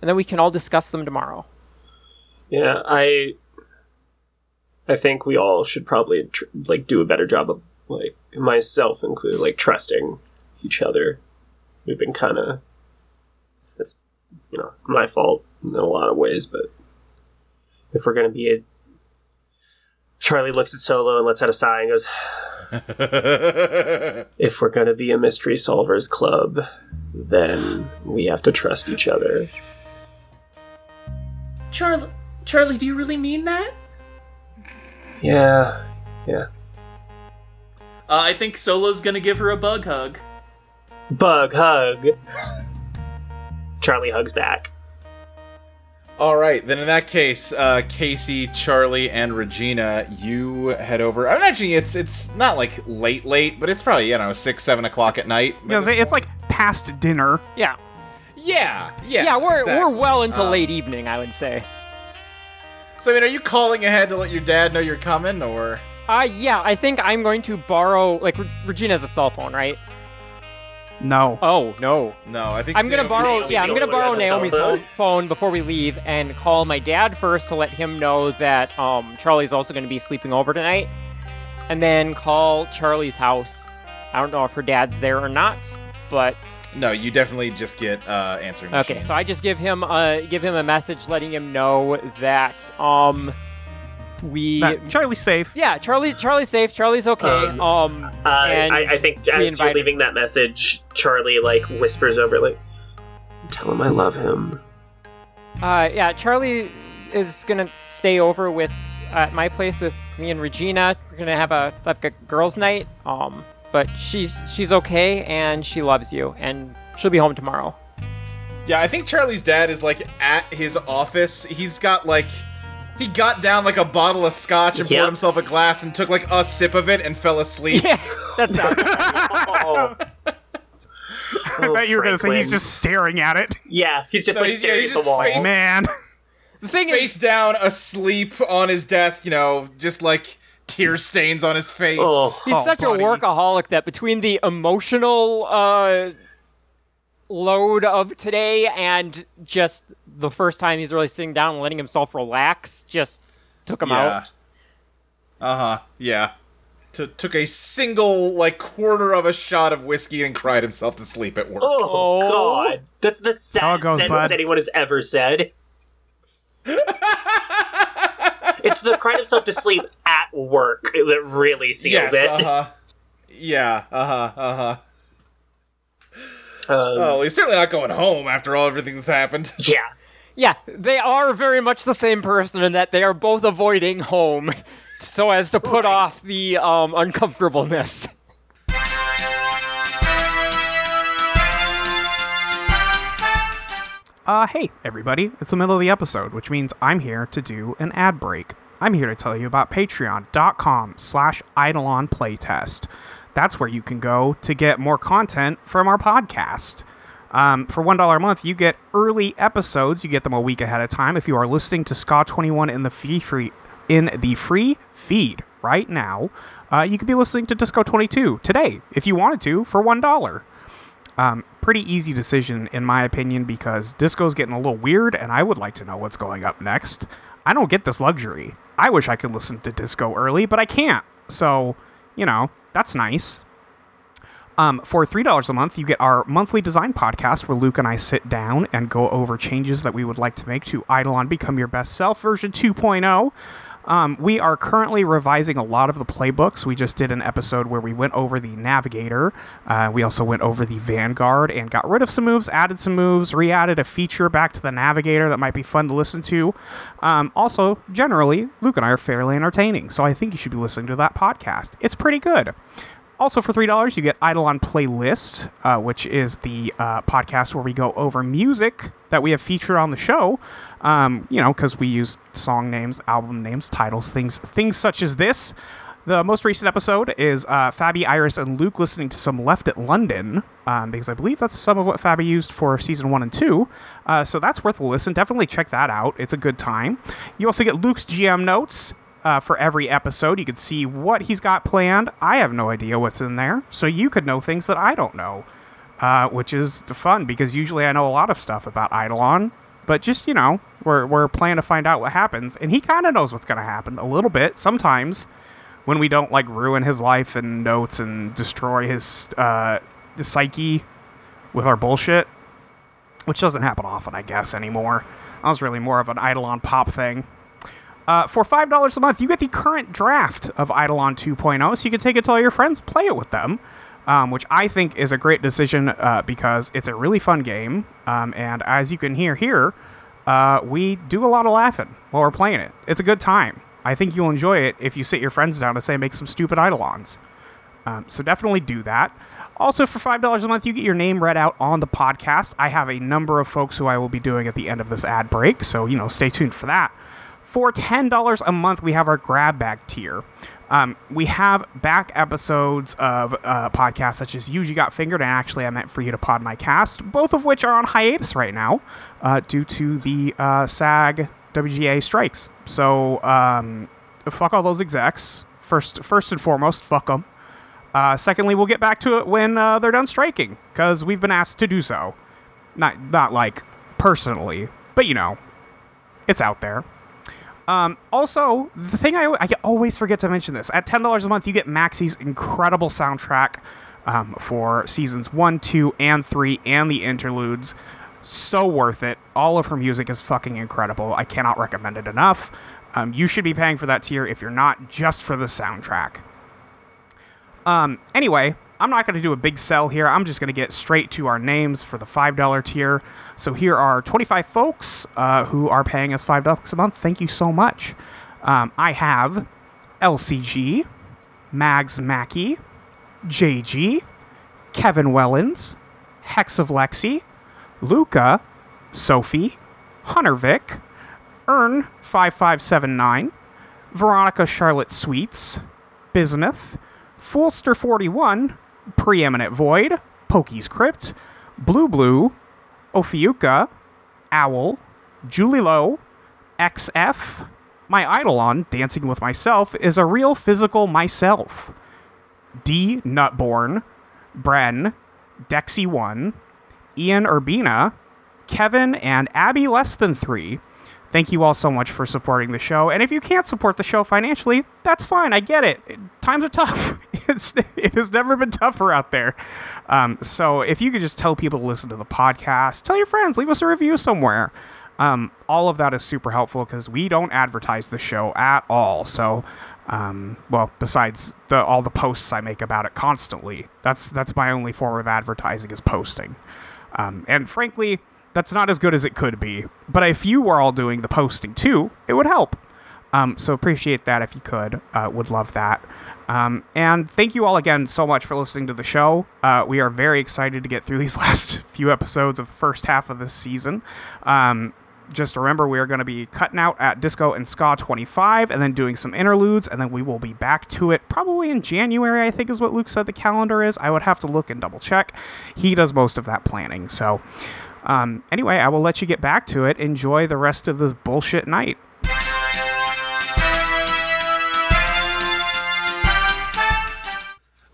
and then we can all discuss them tomorrow. Yeah, I I think we all should probably tr- like do a better job of like myself included like trusting each other. We've been kind of it's you know my fault in a lot of ways, but if we're gonna be a Charlie looks at Solo and lets out a sigh and goes, "If we're gonna be a mystery solvers club, then we have to trust each other." Charlie, Charlie, do you really mean that? Yeah, yeah. Uh, I think Solo's gonna give her a bug hug. Bug hug. Charlie hugs back. All right, then in that case, uh, Kacey, Charlie, and Regina, you head over. I'm imagining it's it's not like late, late, but it's probably you know six, seven o'clock at night. you know, it's like past dinner. Yeah, yeah, yeah, yeah, we're exactly. we're well into Um, late evening, I would say. So I mean, are you calling ahead to let your dad know you're coming, or? Uh, yeah, I think I'm going to borrow like Re- Regina has a cell phone, right? No. Oh no, No, I think I'm gonna Naomi- borrow. Naomi's Yeah, I'm gonna only borrow has a cell Naomi's phone. phone. phone before we leave and call my dad first to let him know that um Charlie's also gonna be sleeping over tonight, and then call Charlie's house. I don't know if her dad's there or not, but No, you definitely just get uh, answering. okay. machine. So I just give him uh give him a message letting him know that we. That- Charlie's safe. yeah, Charlie. Charlie's safe. Charlie's okay. Um, Um, Uh, and I, I think as you're invited- leaving that message, Charlie like whispers over like, "Tell him I love him." Uh, yeah, Charlie is gonna stay over with at my place with me and Regina. We're gonna have a like a girls' night. Um, but she's she's okay and she loves you and she'll be home tomorrow. Yeah, I think Charlie's dad is like at his office. He's got like he got down like a bottle of scotch and Yep. poured himself a glass and took like a sip of it and fell asleep. Yeah, that's not. Oh. I bet you were gonna say he's just staring at it. yeah, he's just No, like he's- yeah, staring he's at the wall. face- Man. the thing Face is, down, asleep on his desk. You know, just like tear stains on his face. Oh. he's Oh, such buddy. a workaholic that between the emotional uh load of today and just the first time he's really sitting down and letting himself relax, just took him yeah. out. Uh huh. Yeah. T- took a single like quarter of a shot of whiskey and cried himself to sleep at work. Oh, Oh. God, that's the how saddest goes, sentence bud. anyone has ever said. it's the cried himself to sleep at work that really seals yes. it. Uh huh. Yeah. Uh huh. Uh huh. Um, Oh, he's certainly not going home after all everything that's happened. Yeah. Yeah, they are very much the same person in that they are both avoiding home so as to put off the um, uncomfortableness. Uh, hey, everybody, it's the middle of the episode, which means I'm here to do an ad break. I'm here to tell you about patreon.com slash Eidolon Playtest. That's where you can go to get more content from our podcast. Um, for $1 a month, you get early episodes. You get them a week ahead of time. If you are listening to Ska21 in the free, free in the free feed right now, uh, you could be listening to Disco 22 today if you wanted to for $1. Um, pretty easy decision, in my opinion, because disco's getting a little weird, and I would like to know what's going up next. I don't get this luxury. I wish I could listen to disco early, but I can't. So, you know, that's nice. Um, for $3 a month, you get our monthly design podcast where Luke and I sit down and go over changes that we would like to make to Eidolon Become Your Best Self version 2.0. Um, we are currently revising a lot of the playbooks. We just did an episode where we went over the Navigator. Uh, we also went over the Vanguard and got rid of some moves, added some moves, re added a feature back to the Navigator that might be fun to listen to. Um, also, generally, Luke and I are fairly entertaining, so I think you should be listening to that podcast. It's pretty good. Also, for $3, you get Eidolon Playlist, uh, which is the uh, podcast where we go over music that we have featured on the show. Um, you know, because we use song names, album names, titles, things, things such as this. The most recent episode is uh, Fabi, Iris, and Luke listening to some Left at London, um, because I believe that's some of what Fabi used for season one and two. Uh, so that's worth a listen. Definitely check that out. It's a good time. You also get Luke's GM notes uh, for every episode. You can see what he's got planned. I have no idea what's in there, so you could know things that I don't know, uh, which is fun because usually I know a lot of stuff about Eidolon, but just you know, we're we're planning to find out what happens, and he kind of knows what's going to happen a little bit sometimes when we don't like ruin his life and notes and destroy his uh, the psyche with our bullshit, which doesn't happen often, I guess anymore. That was really more of an Eidolon pop thing. Uh, for five dollars a month, you get the current draft of Eidolon 2.0, so you can take it to all your friends, play it with them, um, which I think is a great decision uh, because it's a really fun game, um, and as you can hear here, uh, we do a lot of laughing while we're playing it. It's a good time. I think you'll enjoy it if you sit your friends down and say make some stupid Eidolons. Um, so definitely do that. Also, for $5 a month, you get your name read out on the podcast. I have a number of folks who I will be doing at the end of this ad break, so, you know, stay tuned for that. For $10 a month, we have our grab bag tier. Um, we have back episodes of uh, podcasts such as Usually Got Fingered and Actually I Meant For You to Pod My Cast, both of which are on hiatus right now uh, due to the uh, SAG WGA strikes. So, um, fuck all those execs. First, first and foremost, fuck them. Uh, secondly, we'll get back to it when uh, they're done striking, because we've been asked to do so. Not, not like personally, but you know, it's out there. Um, also, the thing I, I always forget to mention this at $10 a month, you get Maxie's incredible soundtrack um, for seasons 1, 2, and 3, and the interludes. So worth it. All of her music is fucking incredible. I cannot recommend it enough. Um, you should be paying for that tier if you're not just for the soundtrack. Um, anyway, I'm not going to do a big sell here. I'm just going to get straight to our names for the $5 tier. So here are 25 folks uh, who are paying us $5 a month. Thank you so much. Um, I have LCG, Mags Mackey, JG, Kevin Wellens, Hex of Lexi, Luca, Sophie, Hunter Vic, Earn 5579, Veronica Charlotte Sweets, Bismuth, Foolster 41, Preeminent Void, Pokey's Crypt, Blue Blue, Ophiuka, Owl, Julie Lowe, XF, my Eidolon, Dancing with Myself, is a real physical myself. D. Nutborn, Bren, Dexy1, Ian Urbina, Kevin, and Abby Less Than Three. Thank you all so much for supporting the show. And if you can't support the show financially, that's fine. I get it. Times are tough. It's it has never been tougher out there. Um, so if you could just tell people to listen to the podcast, tell your friends, leave us a review somewhere. Um, all of that is super helpful because we don't advertise the show at all. So, um, well, besides the all the posts I make about it constantly, that's that's my only form of advertising is posting. Um, and frankly, that's not as good as it could be. But if you were all doing the posting too, it would help. Um, so appreciate that if you could. Uh, would love that. Um, and thank you all again so much for listening to the show. Uh, we are very excited to get through these last few episodes of the first half of this season. Um, just remember, we are going to be cutting out at Disco and Ska 25 and then doing some interludes, and then we will be back to it probably in January, I think is what Luke said the calendar is. I would have to look and double check. He does most of that planning. So, um, anyway, I will let you get back to it. Enjoy the rest of this bullshit night.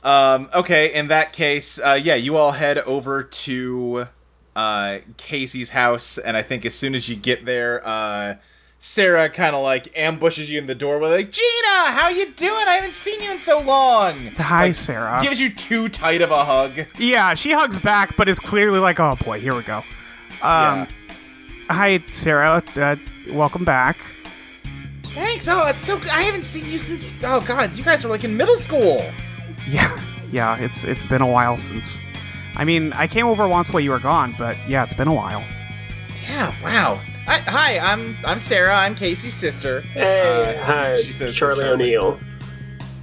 Um, okay, in that case, uh, yeah, you all head over to uh, Kacey's house, and I think as soon as you get there, uh, Sarah kind of like ambushes you in the doorway, like Gina, how you doing? I haven't seen you in so long. Hi, Like, Sarah. Gives you too tight of a hug. Yeah, she hugs back, but is clearly like, oh boy, here we go. Um, yeah. Hi, Sarah. Uh, welcome back. Thanks. Oh, it's so. I haven't seen you since. Oh God, you guys were like in middle school. Yeah, yeah. It's it's been a while since. I mean, I came over once while you were gone, but yeah, it's been a while. Yeah. Wow. I, hi, I'm I'm Sarah. I'm Kacey's sister. Hey, Uh, hi, she says Charlie Charlie. O'Neil.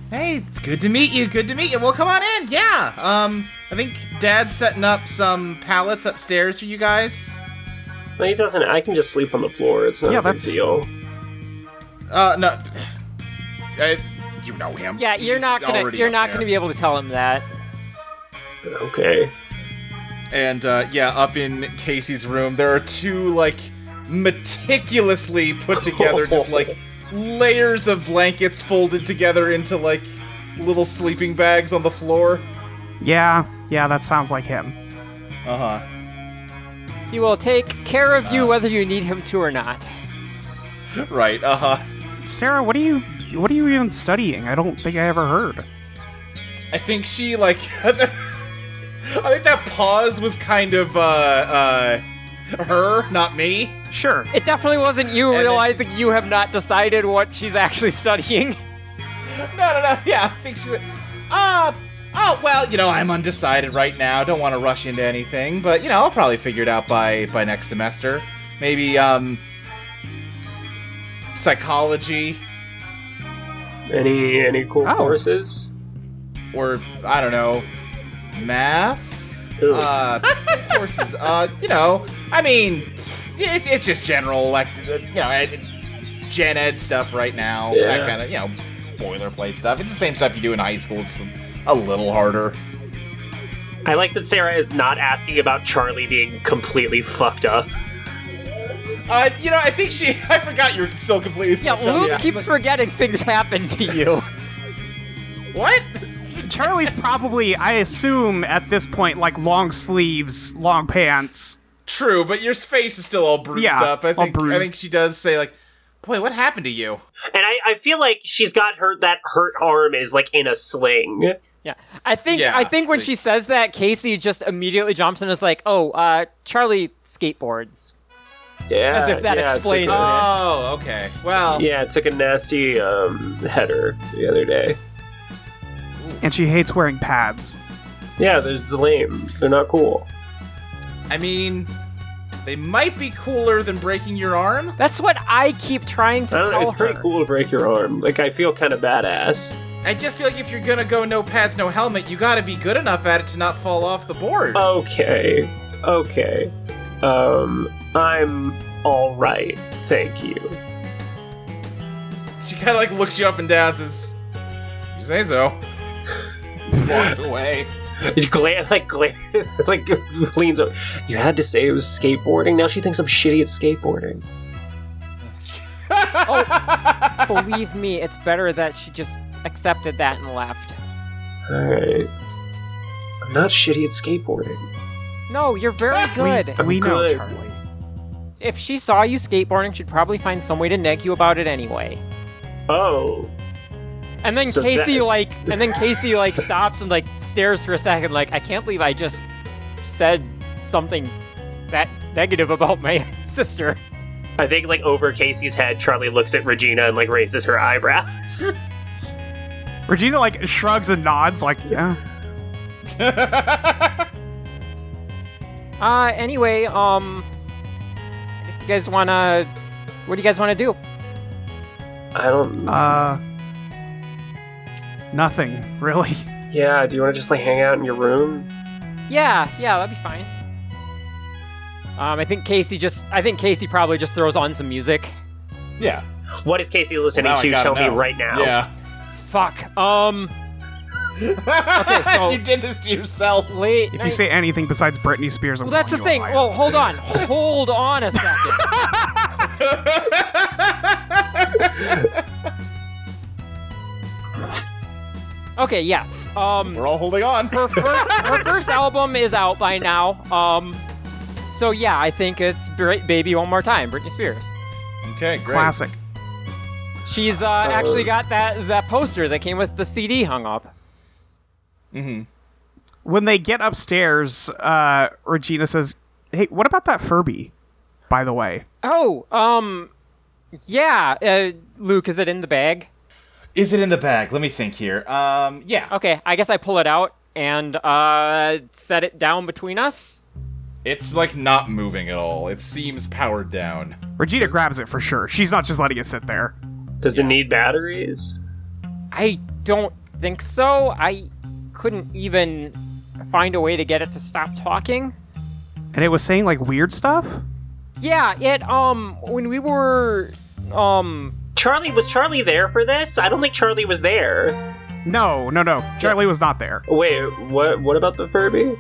Hey, it's good to meet you. Good to meet you. Well, come on in. Yeah. Um, I think Dad's setting up some pallets upstairs for you guys. No, he doesn't. I can just sleep on the floor. It's not Yeah, a big that's- deal. Uh, no. Uh, you know him. Yeah, you're He's not gonna you're not there. gonna be able to tell him that. Okay. And uh, yeah, up in Kacey's room, there are two like meticulously put together, just like layers of blankets folded together into like little sleeping bags on the floor. Yeah, yeah, that sounds like him. Uh huh. He will take care of Uh. you whether you need him to or not. Right. Uh huh. Sarah, what are you what are you even studying? I don't think I ever heard. I think she like. I think that pause was kind of uh uh her, not me. Sure. It definitely wasn't you then- realizing you have not decided what she's actually studying. No, no, no. Yeah, I think she's like, ah, oh, well, you know, I'm undecided right now. Don't want to rush into anything, but you know, I'll probably figure it out by by next semester. Maybe um, psychology Any any cool Oh. courses? or I don't know, math. Ugh. Uh, courses. Uh, you know, I mean, it's it's just general, like you know, ed, gen ed stuff right now. That kind of you know, boilerplate stuff. It's the same stuff you do in high school. It's a little harder. I like that Sarah is not asking about Charlie being completely fucked up. Uh, you know, I think she. I forgot you're still completely. Yeah, fucked up. Luke keeps forgetting things happen to you. What? Charlie's probably, I assume, at this point, like long sleeves, long pants. True, but your face is still all bruised Yeah, up. I all think. I think she does say like, "Boy, what happened to you?" And I, I feel like she's got her that hurt arm is like in a sling. Yeah, I think Yeah, I think when like- she says that, Kacey just immediately jumps in and is like, "Oh, uh, Charlie skateboards." Yeah, As if that yeah, explains a- it. Oh, okay. Well, Yeah, it took a nasty um, header the other day. And she hates wearing pads. Yeah, they're lame. They're not cool. I mean, they might be cooler than breaking your arm. That's what I keep trying to I don't know. tell It's pretty her. cool to break your arm. Like I feel kind of badass. I just feel like if you're gonna go no pads, no helmet, you gotta be good enough at it to not fall off the board. Okay, okay. Um, I'm all right. Thank you. She kind of like looks you up and down, and says, "You say so." Walks away. It glare like glare like leans over. You had to say it was skateboarding. Now she thinks I'm shitty at skateboarding. Oh, believe me, it's better that she just accepted that and left. All right. I'm not shitty at skateboarding. No, you're very good. I'm we know, good. Charlie. if she saw you skateboarding, she'd probably find some way to neg you about it anyway. Oh, And then So Kacey that- like, and then Kacey like stops and like stares for a second, like I can't believe I just said something that negative about my sister. I think like over Kacey's head, Charlie looks at Regina and like raises her eyebrows. Regina, like, shrugs and nods, like, yeah. Uh, anyway, um, I guess you guys wanna? What do you guys want to do? I don't. Uh, nothing really. yeah, do you want to just like hang out in your room? Yeah, yeah, that'd be fine. Um, I think Kacey just. I think Kacey probably just throws on some music. Yeah. What is Kacey listening Now I to? gotta Tell me right now. Yeah. Fuck. Um. Okay, so you did this to yourself. late. If you say anything besides Britney Spears, I'm well, that's the calling thing. you. Well, hold on, hold on a second. Okay. Yes. Um. We're all holding on. her first her first album is out by now. Um, so yeah, I think it's Br- "Baby One More Time," Britney Spears. Okay, great. classic. She's uh, actually got that that poster that came with the CD hung up. When they get upstairs, uh, Regina says, "Hey, what about that Furby?" By the way, Oh, um, yeah, uh, Luke, is it in the bag? Is it in the bag? Let me think here. Um, yeah. Okay, I guess I pull it out and uh, set it down between us. It's like not moving at all. It seems powered down. Regina grabs it for sure. She's not just letting it sit there. Does it need batteries? I don't think so. I couldn't even find a way to get it to stop talking. And it was saying like weird stuff. Yeah, it um when we were um Charlie was Charlie there for this? I don't think Charlie was there. No, no, no. Charlie was not there. Wait, what? What about the Furby?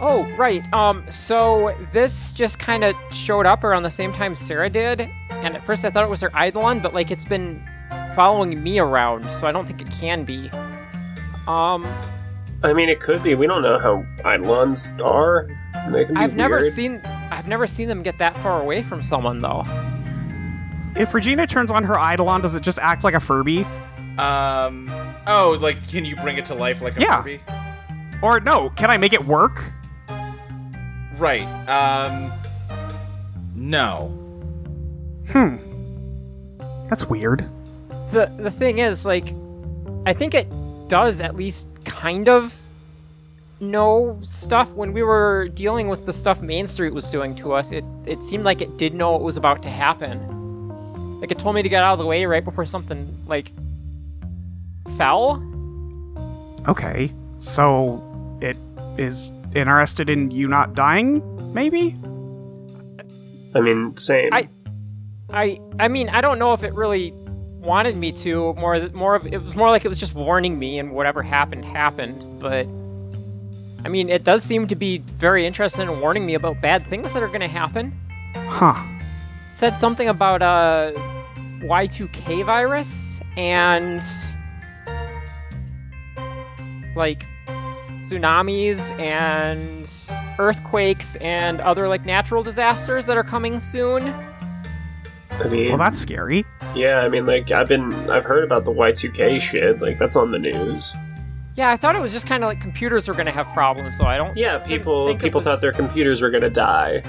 oh right um so this just kind of showed up around the same time Sarah did, and at first I thought it was her Eidolon, but like it's been following me around, so I don't think it can be. Um, I mean, it could be. We don't know how Eidolons are. They can be I've never seen I've never seen them get that far away from someone though. If Regina turns on her Eidolon, does it just act like a Furby? Um. Oh, like, can you bring it to life like a Yeah. Furby? Or no, can I make it work? Right. Um. No. Hmm. That's weird. the the thing is like i think it does at least kind of know stuff when we were dealing with the stuff main street was doing to us it it seemed like it did know what was about to happen like it told me to get out of the way right before something like fell Okay. So it is interested in you not dying, maybe? I mean, same. I- i i mean i don't know if it really wanted me to more more of it was more like it was just warning me and whatever happened happened but i mean it does seem to be very interested in warning me about bad things that are going to happen Huh. It said something about a y2k virus and like tsunamis and earthquakes and other like natural disasters that are coming soon I mean, Well, that's scary. yeah. I mean, like I've been, I've heard about the Y2K shit. Like that's on the news. Yeah, I thought it was just kind of like computers were going to have problems, so I don't. Yeah, people, think people was- thought their computers were gonna die.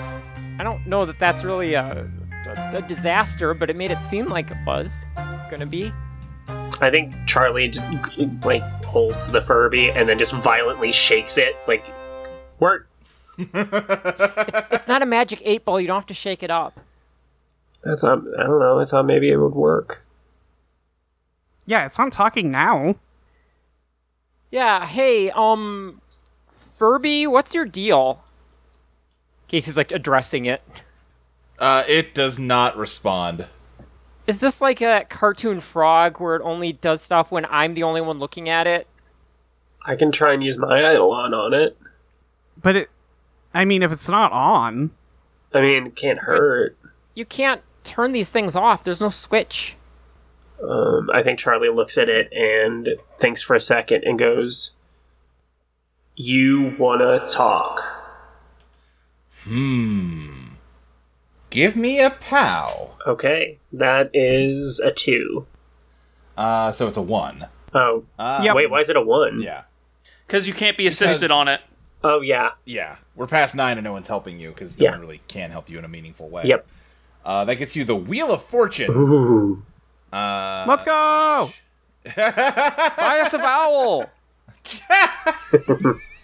I don't know that that's really a, a, a disaster, but it made it seem like it was going to be. I think Charlie like holds the Furby and then just violently shakes it. Like, work. It's, it's not a magic eight ball. You don't have to shake it up. I thought, I don't know. I thought maybe it would work. Yeah, it's not talking now. Yeah. Hey, um, Furby, what's your deal? Kacey's like addressing it. Uh, it does not respond. Is this like a cartoon frog where it only does stuff when I'm the only one looking at it? I can try and use my Eidolon on it. But it. I mean, if it's not on. I mean, it can't hurt. You can't turn these things off. There's no switch. Um, I think Charlie looks at it and thinks for a second and goes, "You wanna talk?" Give me a pow. Okay, that is a two. Uh, so it's a one. Oh, Uh, Yep. wait, why is it a one? Yeah. Because you can't be assisted Because- on it. Oh, yeah. Yeah. We're past nine and no one's helping you because no Yeah. one really can help you in a meaningful way. Yep. Uh, that gets you the Wheel of Fortune. Ooh. Uh, Let's go! Buy us a vowel.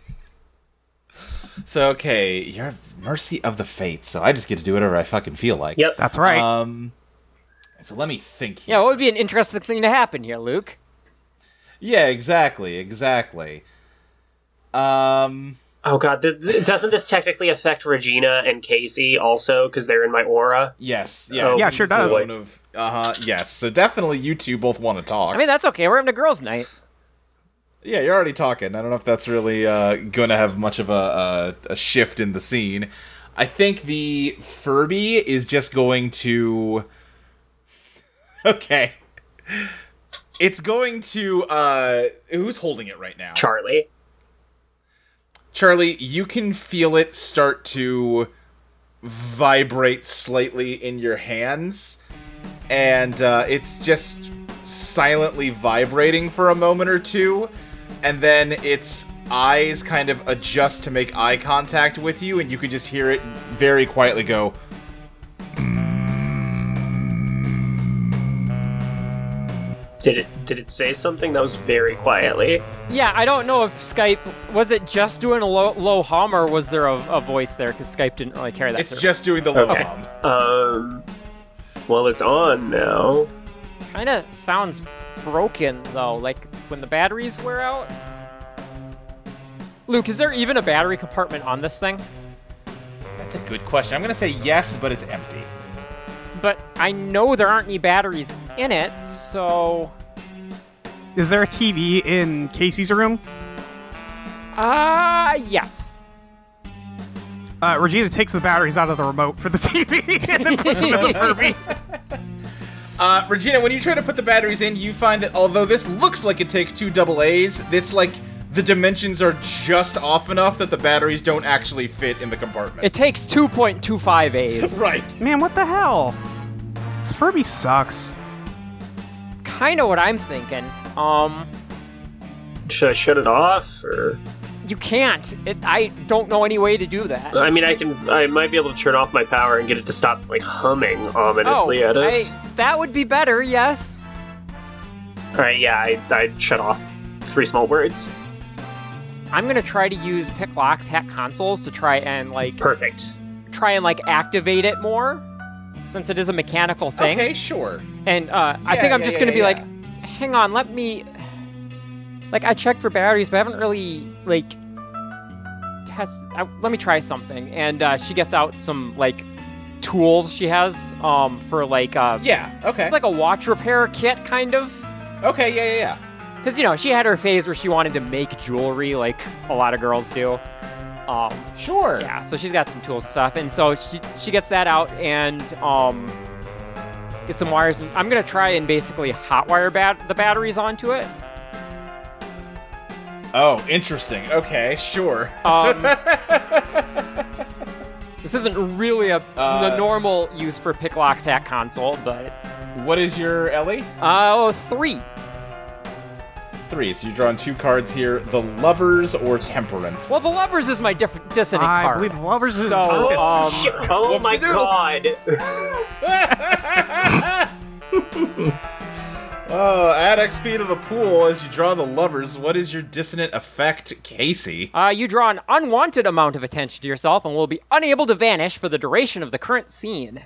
So okay, you're mercy of the fates. So I just get to do whatever I fucking feel like. Yep. That's right. Um. So let me think. Here. Yeah, what would be an interesting thing to happen here, Luke? Yeah, exactly, exactly. Um. Oh god, th- th- doesn't this technically affect Regina and Kacey also because they're in my aura? Yes. Yeah. Oh, Yeah, sure does. One of. Uh huh. Yes. So definitely, you two both want to talk. I mean, that's okay. We're having a girls' night. Yeah, you're already talking. I don't know if that's really uh, going to have much of a, a, a shift in the scene. I think the Furby is just going to. Okay. It's going to. Uh, who's holding it right now? Charlie. Charlie, you can feel it start to vibrate slightly in your hands, and uh, it's just silently vibrating for a moment or two, and then its eyes kind of adjust to make eye contact with you, and you can just hear it very quietly go. Did it did it say something that was very quietly? Yeah, I don't know if Skype was it just doing a low, low hum or was there a, a voice there because Skype didn't really carry that. It's through. just doing the low Okay. hum. Um well it's on now. Kind of sounds broken though, like when the batteries wear out. Luke, is there even a battery compartment on this thing? That's a good question. I'm gonna say yes, but it's empty. But I know there aren't any batteries in it, so Is there a TV in Kacey's room? ah, yes. Uh, Regina takes the batteries out of the remote for the TV and then puts them in the Furby. Uh, Regina, when you try to put the batteries in, you find that although this looks like it takes two double A's, it's like the dimensions are just off enough that the batteries don't actually fit in the compartment. It takes 2.25 A's. right. Man, what the hell? This Furby sucks. kind of what I'm thinking. Um, Should I shut it off or you can't. It, I don't know any way to do that. I mean I can I might be able to turn off my power and get it to stop like humming ominously at us. Oh, I, that would be better. Yes. Alright, yeah, I I shut off three small words. I'm gonna try to use Picklock's hack consoles to try and like Perfect. try and like activate it more, since it is a mechanical thing. Okay, sure. And uh, I think I'm yeah, just gonna be yeah, like, hang on, let me. Like I checked for batteries, but I haven't really like test. I, let me try something. And uh, she gets out some like tools she has um for like uh Yeah, okay. it's like a watch repair kit kind of. okay, yeah, yeah, yeah. Because you know she had her phase where she wanted to make jewelry like a lot of girls do. Um, Sure. yeah, so she's got some tools and stuff, and so she she gets that out and um get some wires. And I'm gonna try and basically hotwire bat- the batteries onto it. Oh, interesting. Okay, sure. Um, this isn't really a Uh, the normal use for Picklock's hack console, but What is your Ellie? oh, three. Three. So you're drawing two cards here: the lovers or temperance. Well, the lovers is my different dissonant I card. believe lovers is So, his um, Oh my god. oh, add XP to the pool as you draw the lovers. What is your dissonant effect, Kacey? Uh, you draw an unwanted amount of attention to yourself and will be unable to vanish for the duration of the current scene.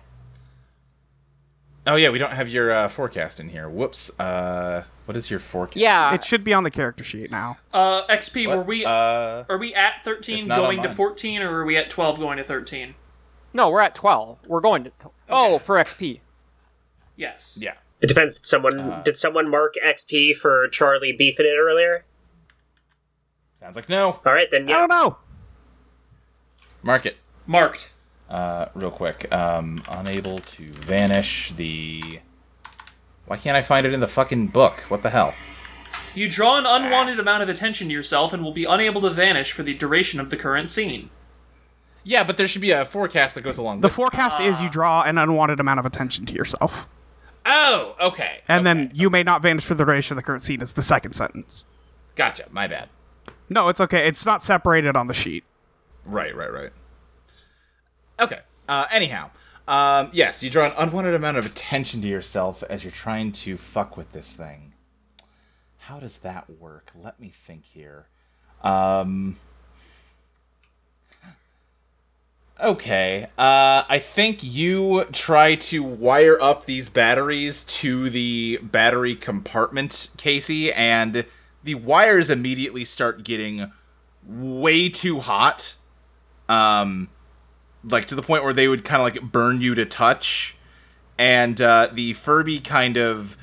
Oh yeah, we don't have your uh, forecast in here. Whoops. Uh, what is your forecast? Yeah, It should be on the character sheet now. Uh, XP, What? were we Uh, are we at 13 going on to 14, or are we at 12 going to 13? no, we're at 12. We're going to. Oh, for XP. Yes. yeah. It depends. Did someone Uh, did someone mark XP for Charlie beefing it earlier? Sounds like no. All right, then I don't know. Mark it. Marked. Uh, real quick. Um, unable to vanish the. Why can't I find it in the fucking book? What the hell? You draw an unwanted amount of attention to yourself and will be unable to vanish for the duration of the current scene. Yeah, but there should be a forecast that goes along The with forecast is you draw an unwanted amount of attention to yourself. Oh, okay. And okay. then you may not vanish for the duration of the current scene is the second sentence. Gotcha. My bad. No, it's okay. It's not separated on the sheet. Right, right, right. Okay. Uh, anyhow, um, yes, you draw an unwanted amount of attention to yourself as you're trying to fuck with this thing. How does that work? Let me think here. Um, Okay. Uh, I think you try to wire up these batteries to the battery compartment, Kacey, and the wires immediately start getting way too hot. Um, like to the point where they would kind of like burn you to touch. And uh, the Furby kind of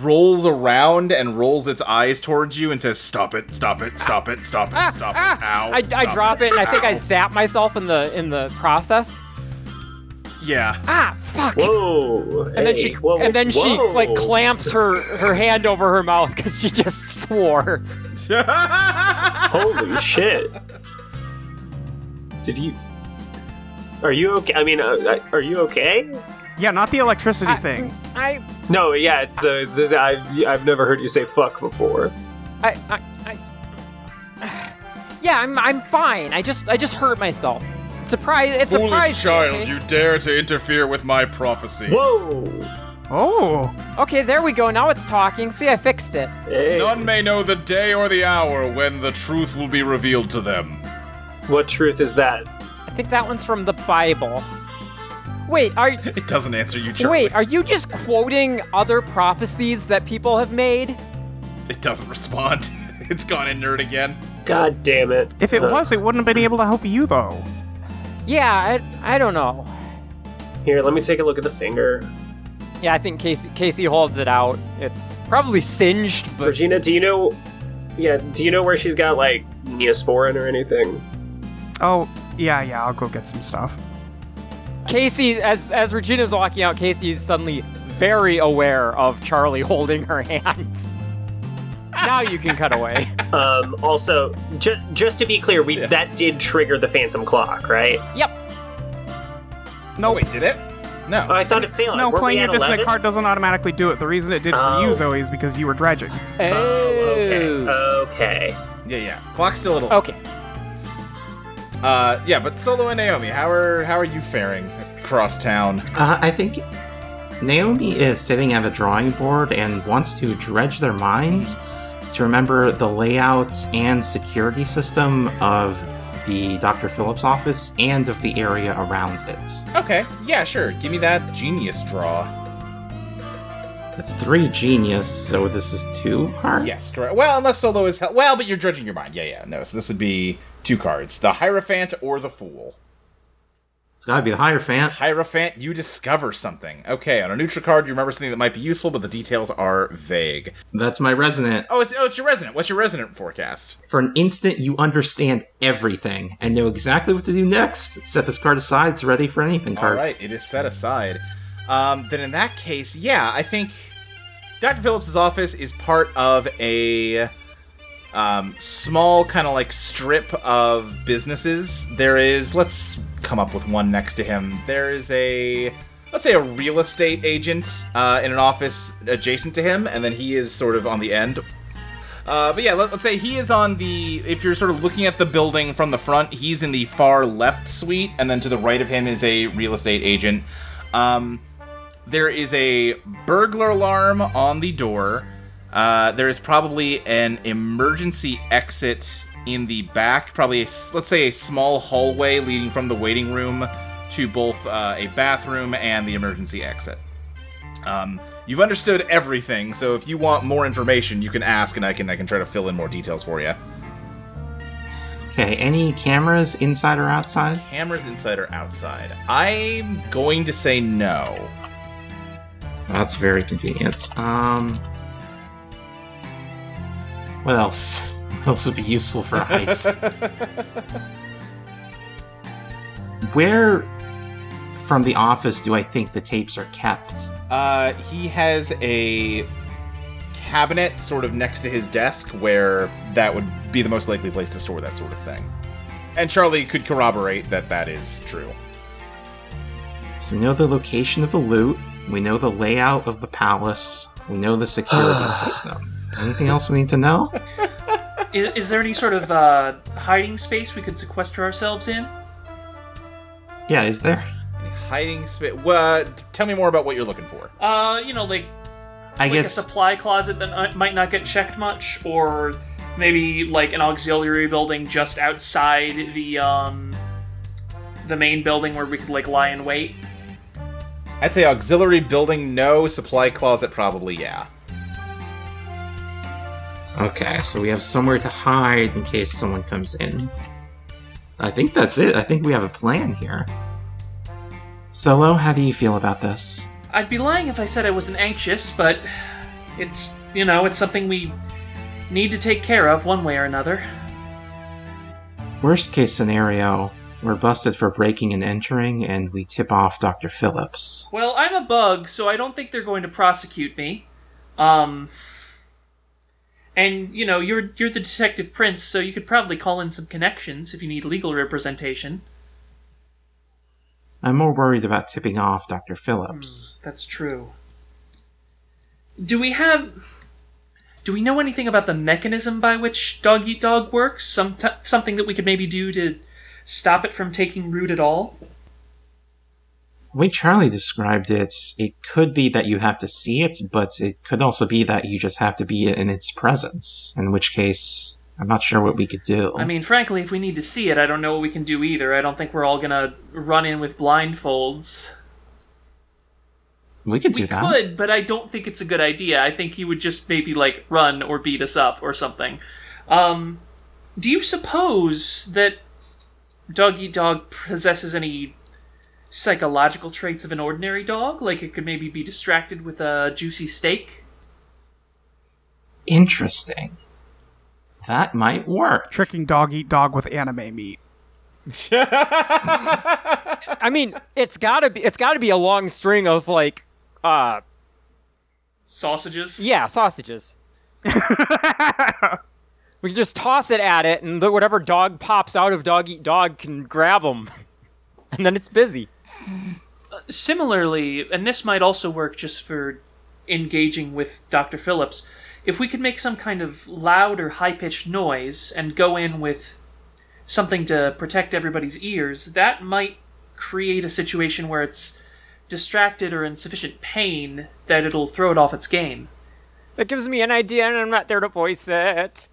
rolls around and rolls its eyes towards you and says, "Stop it! Stop it! Stop it! Stop it! Stop it! Ow!" I, I drop it, and I think I zap myself in the in the process. Yeah. Ah, fuck! Whoa! and then she whoa, and then she whoa. like clamps her her hand over her mouth because she just swore. Holy shit! Did you? Are you okay? I mean, uh, are you okay? Yeah, not the electricity I- thing. I No, yeah, it's the this. I've I've never heard you say fuck before. I I. I yeah, I'm I'm fine. I just I just hurt myself. Surprise! It's Foolish surprise. child, okay? you dare to interfere with my prophecy. Whoa! Oh, Okay, there we go. Now it's talking. See, I fixed it. Hey, None may know the day or the hour when the truth will be revealed to them. what truth is that? I think that one's from the Bible. Wait, are It doesn't answer you, Charlie. wait, are you just quoting other prophecies that people have made? It doesn't respond. it's gone inert again. God damn it! if it Uh, was, it wouldn't have been able to help you though. Yeah, I, I don't know. Here, let me take a look at the finger. Yeah, I think Kacey Kacey holds it out. It's probably singed, but Regina, do you know? Yeah, do you know where she's got like neosporin or anything? Oh, yeah, yeah. I'll go get some stuff. Kacey, as as Regina's walking out, Kacey's suddenly very aware of Charlie holding her hand. now you can cut away. Um, also, ju- just to be clear, we that did trigger the phantom clock, right? yep. No, wait, did it? No. Oh, I thought it failed. No, Weren't playing your dissonant 11? card doesn't automatically do it. The reason it did for Oh. you, Zoe, is because you were dredging. Oh, okay. Okay. yeah, yeah. Clock's still a little. Okay. Uh, yeah, but Solo and Naomi, how are how are you faring across town? Uh, I think Naomi is sitting at a drawing board and wants to dredge their minds to remember the layouts and security system of the Dr. Phillips office and of the area around it. Okay, yeah, sure. Give me that genius draw. It's three genius, so this is two hearts. Yes, correct. Well, unless Solo is well, but you're dredging your mind. Yeah, yeah. No, so this would be two cards: the Hierophant or the Fool. It's gotta be the Hierophant. Hierophant, you discover something. Okay, on a neutral card, you remember something that might be useful, but the details are vague. That's my resonant. Oh, it's oh, it's your resonant. What's your resonant forecast? For an instant, you understand everything and know exactly what to do next. Set this card aside, it's ready for anything All card. right, it is set aside. Um, then in that case, yeah, I think Dr. Phillips' office is part of a um, small kind of like strip of businesses. There is, let's come up with one next to him. There is a, let's say, a real estate agent uh, in an office adjacent to him, and then he is sort of on the end. Uh, but yeah, let, us say he is on the. If you're sort of looking at the building from the front, he's in the far left suite, and then to the right of him is a real estate agent. Um, there is a burglar alarm on the door. Uh, there is probably an emergency exit in the back, probably a let's say a small hallway leading from the waiting room to both uh, a bathroom and the emergency exit. Um, you've understood everything, so if you want more information, you can ask, and I can I can try to fill in more details for you. Okay, any cameras inside or outside? Cameras inside or outside? I'm going to say no. That's very convenient. Um, what else? What else would be useful for a heist? Where from the office do I think the tapes are kept? Uh, he has a cabinet sort of next to his desk where that would be the most likely place to store that sort of thing. And Charlie could corroborate that that is true. So we know the location of the loot. We know the layout of the palace. We know the security system. Anything else we need to know? Is, is there any sort of uh, hiding space we could sequester ourselves in? Yeah, is there? Any hiding space? Uh, tell me more about what you're looking for. Uh, you know, like I like guess a supply closet that might not get checked much, or maybe like an auxiliary building just outside the um the main building where we could like lie in wait? I'd say auxiliary building, no. Supply closet, probably, yeah. Okay, so we have somewhere to hide in case someone comes in. I think that's it. I think we have a plan here. Solo, how do you feel about this? I'd be lying if I said I wasn't anxious, but it's, you know, it's something we need to take care of one way or another. Worst case scenario, we're busted for breaking and entering, and we tip off Dr. Phillips. Well, I'm a bug, so I don't think they're going to prosecute me. Um and you know, you're you're the detective prince, so you could probably call in some connections if you need legal representation. I'm more worried about tipping off Dr. Phillips. Hmm, that's true. Do we have do we know anything about the mechanism by which dog eat dog works? Some t- something that we could maybe do to stop it from taking root at all? Way Charlie described it, it could be that you have to see it, but it could also be that you just have to be in its presence, in which case, I'm not sure what we could do. I mean, frankly, if we need to see it, I don't know what we can do either. I don't think we're all gonna run in with blindfolds. we could do we that. could, but I don't think it's a good idea. I think he would just maybe like run or beat us up or something. Um, do you suppose that Dog Eat Dog possesses any psychological traits of an ordinary dog? Like it could maybe be distracted with a juicy steak? Interesting. That might work. Tricking dog eat dog with anime meat. I mean, it's gotta be it's gotta be a long string of like, uh, Sausages? yeah, sausages. we can just toss it at it, and the, whatever dog pops out of dog eat dog can grab them, and then it's busy. Similarly, and this might also work just for engaging with Dr. Phillips, if we could make some kind of loud or high pitched noise and go in with something to protect everybody's ears, that might create a situation where it's distracted or in sufficient pain that it'll throw it off its game. That gives me an idea, and I'm not there to voice it.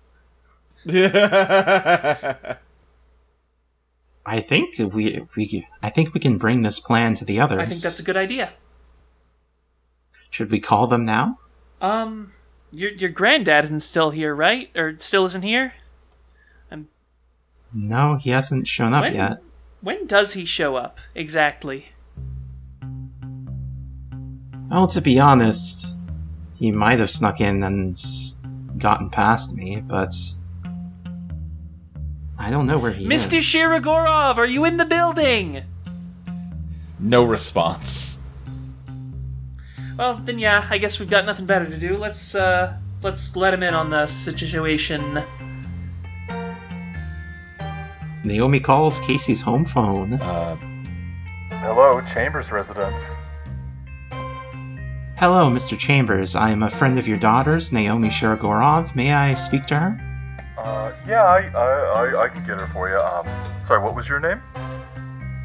I think we we I think we can bring this plan to the others. I think that's a good idea. Should we call them now? Um, your your granddad isn't still here, right? Or still isn't here? No, he hasn't shown up When- yet. When does he show up exactly? Well, to be honest, he might have snuck in and gotten past me, but I don't know where he Mr. is. Mr. Shirogorov, are you in the building? No response. Well, then yeah, I guess we've got nothing better to do. Let's uh let's let him in on the situation. Naomi calls Kacey's home phone. Hello, Chambers residence. Hello, Mr. Chambers. I am a friend of your daughter's, Naomi Shirogorov. May I speak to her? Uh, yeah, I, I, I, I can get her for you. Um, sorry, what was your name?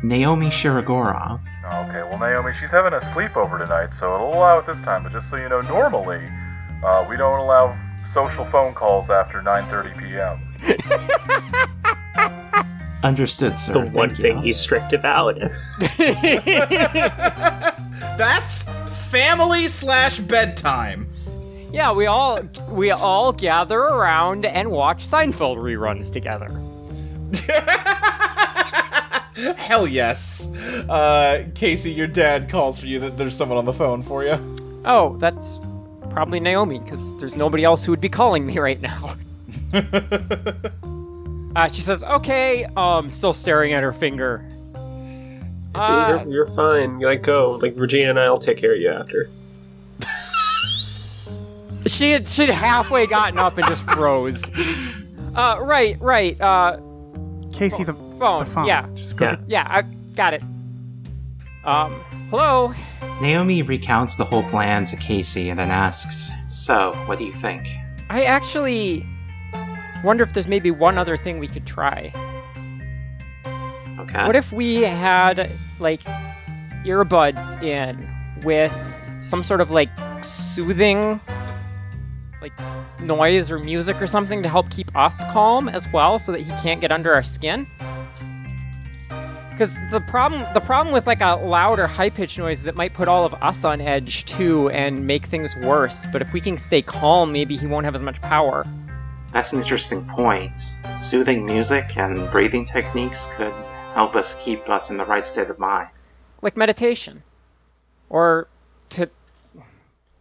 Naomi Shirogorov. Okay, well, Naomi, she's having a sleepover tonight, so it'll allow it this time. But just so you know, normally, uh, we don't allow social phone calls after 9:30 p.m. Understood, sir. The one Thank thing you. he's strict about. That's family slash bedtime. Yeah, we all we all gather around and watch Seinfeld reruns together. Hell yes. Uh, Kacey, your dad calls for you. That there's someone on the phone for you. Oh, that's probably Naomi, because there's nobody else who would be calling me right now. uh, she says, "Okay." Um, still staring at her finger. It's- Uh, you're, you're fine. Like go. Like Regina and I'll take care of you after. She had she'd halfway gotten up and just froze. Uh, right, right. Uh, Kacey, the phone. the phone. Yeah, Just go Yeah. to- yeah. I got it. Um, hello. Naomi recounts the whole plan to Kacey and then asks, So, what do you think? I actually wonder if there's maybe one other thing we could try. Okay. What if we had like earbuds in with some sort of like soothing like noise or music or something to help keep us calm as well so that he can't get under our skin? Because the problem, the problem with like a loud or high pitched noise is it might put all of us on edge too and make things worse. But if we can stay calm, maybe he won't have as much power. That's an interesting point. Soothing music and breathing techniques could help us keep us in the right state of mind. Like meditation, or to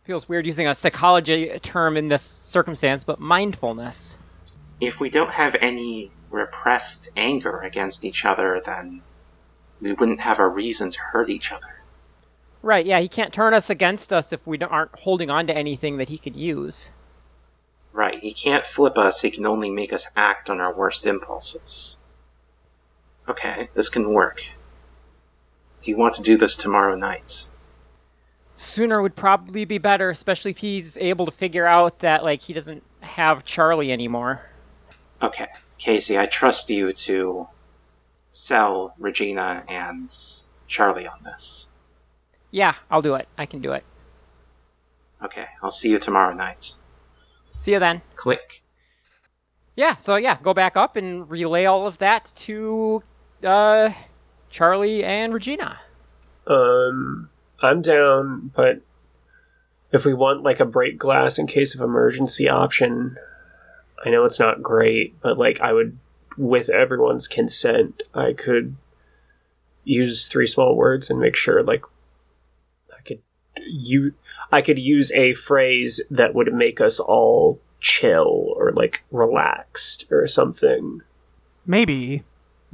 feels weird using a psychology term in this circumstance, but mindfulness. If we don't have any repressed anger against each other, then we wouldn't have a reason to hurt each other. Right? Yeah, he can't turn us against us if we aren't holding on to anything that he could use. Right, he can't flip us, he can only make us act on our worst impulses. Okay, this can work. Do you want to do this tomorrow night? Sooner would probably be better, especially if he's able to figure out that like he doesn't have Charlie anymore. Okay, Kacey, I trust you to sell Regina and Charlie on this. Yeah, I'll do it. I can do it. Okay, I'll see you tomorrow night. See you then. Click. Yeah, so yeah, go back up and relay all of that to uh Charlie and Regina. Um, I'm down, but if we want like a break glass in case of emergency option, I know it's not great, but like I would, with everyone's consent, I could use three small words and make sure like I could you I could use a phrase that would make us all chill or like relaxed or something Maybe.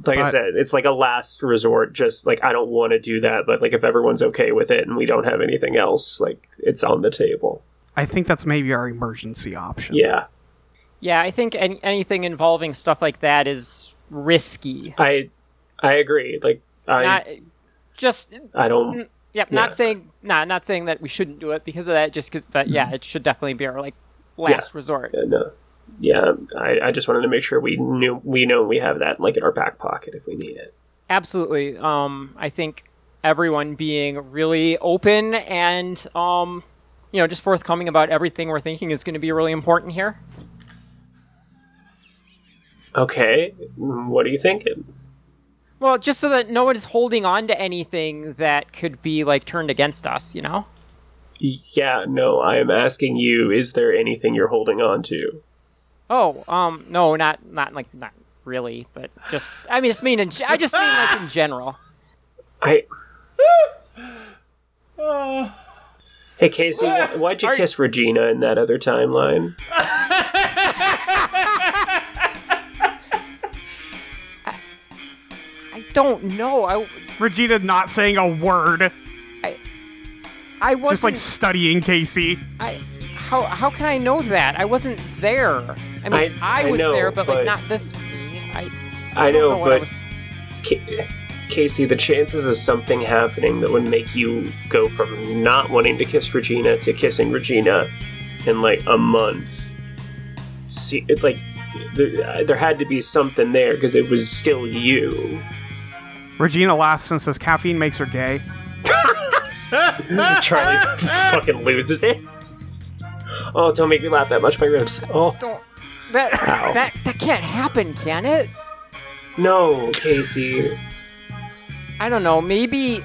Like I said, it's like a last resort. Just like I don't want to do that, but like if everyone's okay with it and we don't have anything else, like it's on the table. I think that's maybe our emergency option. Yeah, Yeah, I think any, anything involving stuff like that is risky. I I agree. Like I Not just I don't. Mm, yep, Yeah. not saying nah, not saying that we shouldn't do it because of that. Just cause, but yeah, mm-hmm. it should definitely be our like last resort. Yeah, no. Yeah, I, I just wanted to make sure we knew we know we have that like in our back pocket if we need it. Absolutely. Um, I think everyone being really open and um, you know, just forthcoming about everything we're thinking is going to be really important here. Okay, what are you thinking? Well, just so that no one's holding on to anything that could be like turned against us, you know? Yeah, no, I am asking you. Is there anything you're holding on to? Oh, um, no, not not like not really, but just I mean, just mean in, I just mean like in general. I. Hey Kacey, why'd you Are- kiss Regina in that other timeline? I don't know. I Regina not saying a word, I I wasn't just like studying Kacey. I how how can I know that? I wasn't there. I mean, I- I, I was know, there, but, like not this me. I I know, know what I but was. Ca- Kacey, the chances of something happening that would make you go from not wanting to kiss Regina to kissing Regina in like a month, see, it's like there, there had to be something there because it was still you. Regina laughs and says caffeine makes her gay. Charlie fucking loses it. Oh, don't make me laugh that much, my ribs. Oh, Don't that Ow. that that can't happen, can it? no, Kacey. I don't know. Maybe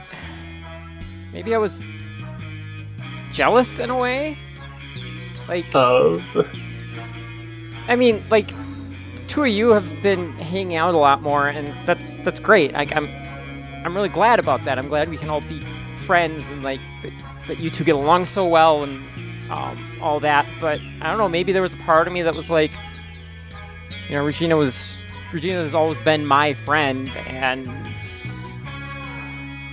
maybe I was jealous in a way. Like Of. I mean, like the two of you have been hanging out a lot more, and that's that's great. I, I'm I'm really glad about that. I'm glad we can all be friends and like that, that you two get along so well and um, all that. But I don't know. Maybe there was a part of me that was like, you know, Regina was Regina has always been my friend, and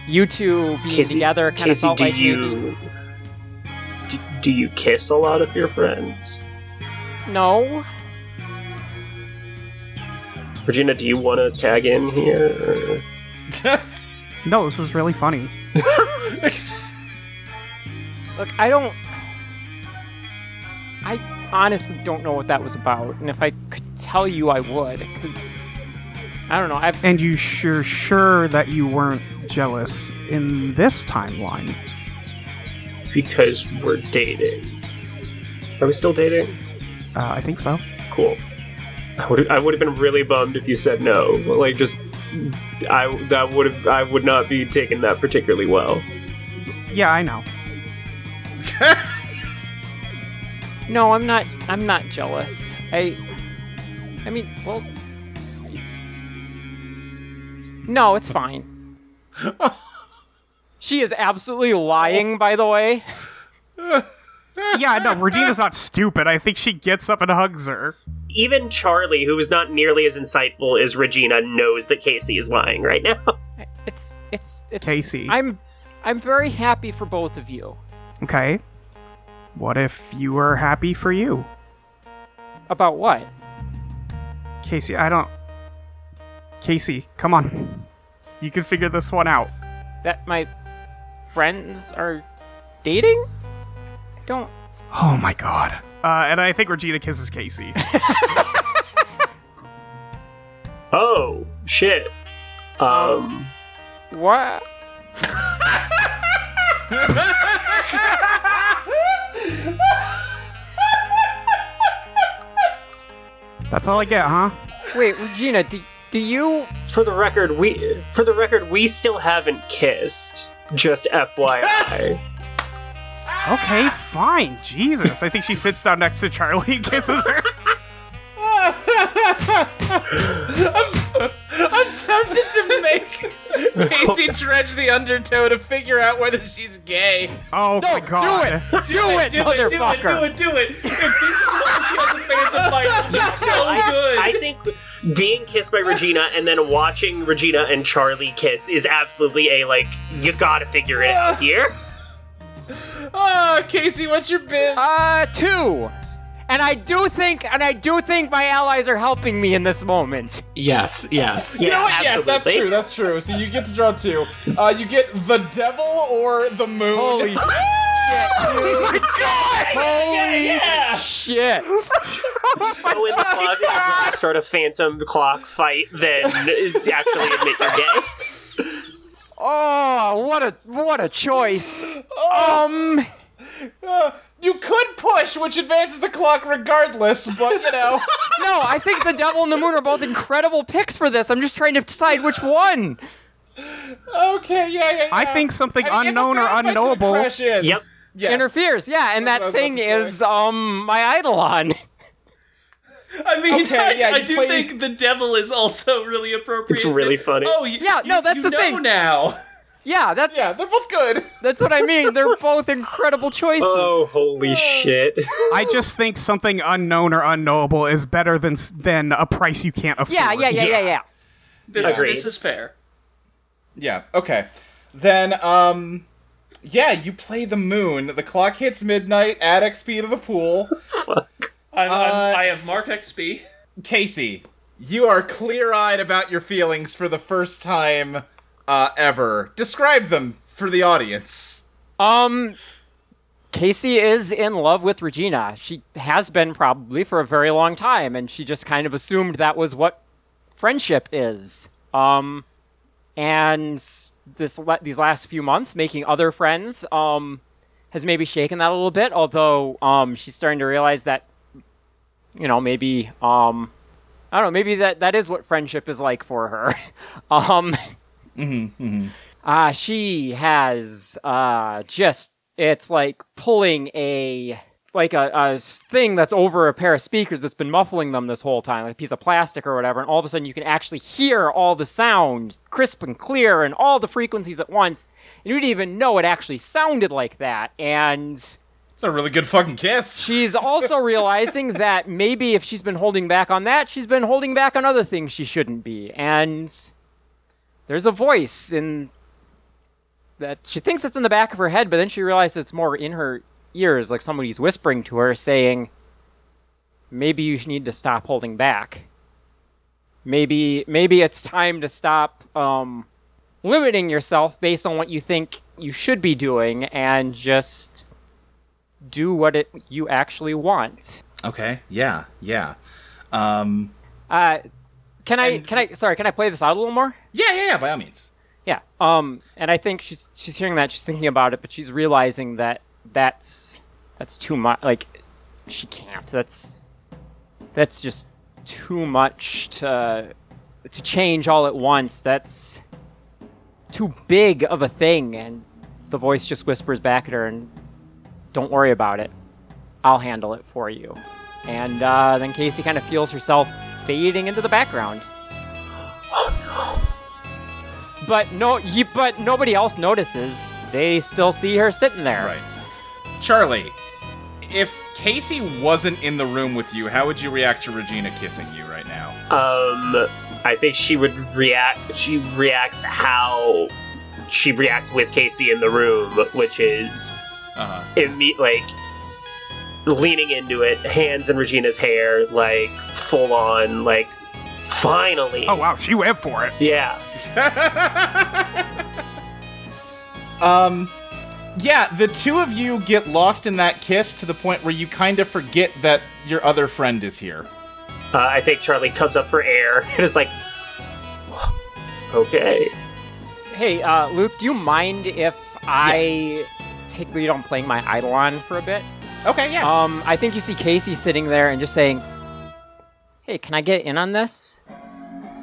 you two being Kacey, together kind of felt do like you do, do you kiss a lot of your friends? no. Regina, do you want to tag in here? No, this is really funny. Look, I don't. I honestly don't know what that was about, and if I could tell you, I would, because I don't know. I've And you sure sure that you weren't jealous in this timeline? Because we're dating. Are we still dating? Uh, I think so. Cool. I would I would have been really bummed if you said no. Like just I that would have I would not be taking that particularly well. Yeah, I know. No, I'm not. I'm not jealous. I. I mean, well. No, it's fine. she is absolutely lying, by the way. Yeah, no, Regina's not stupid. I think she gets up and hugs her. Even Charlie, who is not nearly as insightful as Regina, knows that Kacey is lying right now. It's it's it's. Kacey. I'm I'm very happy for both of you. Okay. What if you were happy for you? About what? Kacey, I don't. Kacey, come on. You can figure this one out. That my friends are dating? I don't. Oh my god. Uh, and I think Regina kisses Kacey. Oh shit. Um. What? That's all I get, huh? Wait, Regina, do, do you? For the record, we for the record we still haven't kissed. Just FYI. Okay, fine. Jesus. I think she sits down next to Charlie and kisses her. I'm tempted to make Kacey dredge the undertow to figure out whether she's gay. Oh No, my god. do it! Do it, do it, do motherfucker! it, do it, do it. If this is what she has a Phantom Light, it's so good. I think being kissed by Regina and then watching Regina and Charlie kiss is absolutely a like you gotta figure it out here. Ah, Kacey, what's your biz? Uh, two. And I do think, and I do think my allies are helping me in this moment. Yes, yes. you know what? Yes, that's true. That's true. So you get to draw two. Uh, you get the devil or the moon. Holy shit! Oh my god! Holy yeah. shit! So in the closet, you want to start a phantom clock fight, then actually admit you're gay. Oh, what a what a choice. Um, Uh, you could push, which advances the clock regardless, but you know. no, I think the devil and the moon are both incredible picks for this. I'm just trying to decide which one. okay, yeah, yeah, yeah. I think something I mean, unknown or guy fights, you would unknowable. Crash in. Yep. Yes. Interferes, yeah, and That's that thing about to say. is um my Eidolon. I mean, Okay, I, yeah, I you do play- think the devil is also really appropriate. It's really funny. Oh, y- Yeah, no, that's you the know thing. now. Yeah, that's Yeah, they're both good. that's what I mean. They're both incredible choices. Oh, holy shit. I just think something unknown or unknowable is better than than a price you can't afford. yeah, yeah, yeah, yeah, yeah. This, Agreed. this is fair. Yeah, okay. Then, um, yeah, you play the moon. The clock hits midnight, add XP to the pool. Fuck. I'm, Uh, I'm, I have Mark XP. Kacey, you are clear eyed about your feelings for the first time uh, ever. Describe them for the audience. Um, Kacey is in love with Regina. She has been probably for a very long time, and she just kind of assumed that was what friendship is. Um, and this le- these last few months, making other friends, um, has maybe shaken that a little bit. Although, um, she's starting to realize that, you know, maybe, um, I don't know, maybe that that is what friendship is like for her. um. Uh, she has uh just it's like pulling a like a, a, thing that's over a pair of speakers that's been muffling them this whole time, like a piece of plastic or whatever, and all of a sudden you can actually hear all the sound crisp and clear and all the frequencies at once, and you didn't even know it actually sounded like that. And It's a really good fucking kiss. she's also realizing that maybe if she's been holding back on that, she's been holding back on other things she shouldn't be. And there's a voice in that she thinks it's in the back of her head, but then she realizes it's more in her ears, like somebody's whispering to her, saying, "Maybe you need to stop holding back. Maybe, maybe it's time to stop um, limiting yourself based on what you think you should be doing, and just do what it you actually want." Okay, yeah, yeah. Um, Uh, can I? Can I? Sorry, can I play this out a little more? Yeah, yeah, yeah, by all means. Yeah. Um, and I think she's she's hearing that, she's thinking about it, but she's realizing that that's that's too much. Like, she can't. That's that's just too much to to change all at once. That's too big of a thing. And the voice just whispers back at her, and don't worry about it. I'll handle it for you. And uh, then Kacey kind of feels herself fading into the background. But no, you, but nobody else notices. They still see her sitting there. Right. Charlie, if Kacey wasn't in the room with you, how would you react to Regina kissing you right now? Um, I think she would react. She reacts how she reacts with Kacey in the room, which is Uh-huh. imme- like leaning into it, hands in Regina's hair, like full on, like finally. Oh wow, she went for it. Yeah. um yeah, the two of you get lost in that kiss to the point where you kind of forget that your other friend is here. Uh, I think Charlie comes up for air and is like, okay. Hey, uh, Luke, do you mind if I take lead on playing my Eidolon for a bit? Okay, yeah. Um, I think you see Kacey sitting there and just saying, "Hey, can I get in on this?"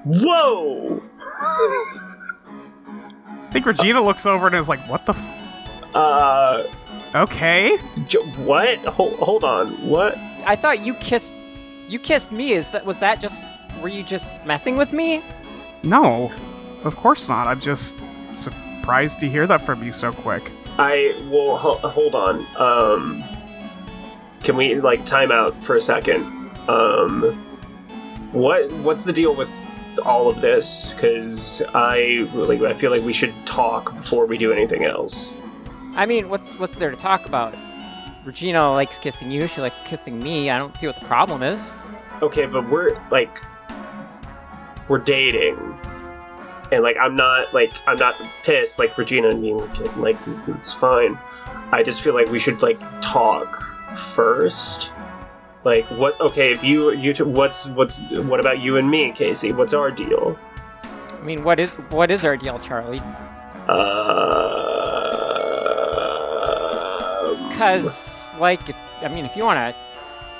Whoa! I think Regina looks over and is like, "What the? F- Uh, okay." j- what? Hold, hold on. What? I thought you kissed, you kissed me. Is that was that just? Were you just messing with me? No, of course not. I'm just surprised to hear that from you so quick. I will ho- hold on. Um, can we like time out for a second? Um, what what's the deal with all of this? Because I like I feel like we should talk before we do anything else. I mean, what's what's there to talk about? Regina likes kissing you. She likes kissing me. I don't see what the problem is. Okay, but we're like we're dating. And like I'm not like I'm not pissed like Regina and me like it's fine. I just feel like we should like talk first. Like what okay, if you you t- what's what's what about you and me, Kacey? What's our deal? I mean, what is what is our deal, Charlie? Uh Because, like, if, I mean, if you want to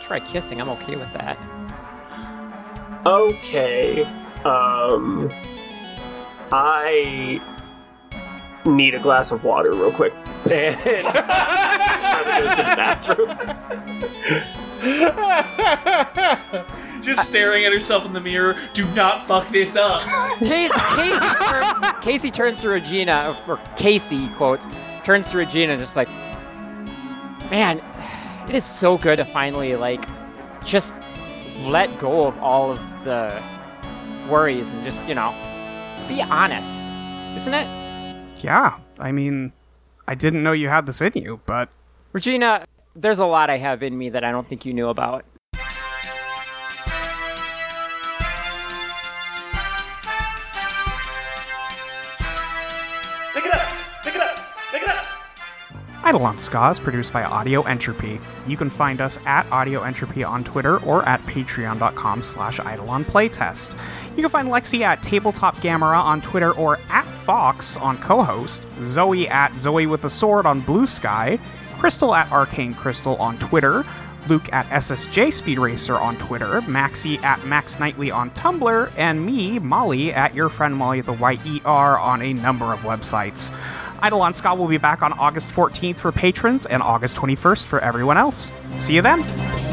try kissing, I'm okay with that. Okay. Um I need a glass of water real quick. And Charlie goes to the bathroom. Just staring at herself in the mirror. Do not fuck this up. Kacey, Kacey, turns, Kacey turns to Regina, or Kacey quotes, turns to Regina, just like, man, it is so good to finally like just let go of all of the worries and just you know be honest, isn't it? Yeah, I mean, I didn't know you had this in you, but Regina, there's a lot I have in me that I don't think you knew about. Pick it up! Pick it up! Pick it up! Eidolon Ska is produced by Audio Entropy. You can find us at Audio Entropy on Twitter or at patreon.com slash Eidolon Playtest. You can find Lexi at Tabletop Gamera on Twitter or at Fox on co-host, Zoe at Zoe with a Sword on Blue Sky, Crystal at Arcane Crystal on Twitter, Luke at SSJ Speed Racer on Twitter, Maxie at Max Knightley on Tumblr, and me, Molly, at Your Friend Molly the Y-E-R on a number of websites. Eidolon Ska will be back on August 14th for patrons and August 21st for everyone else. See you then!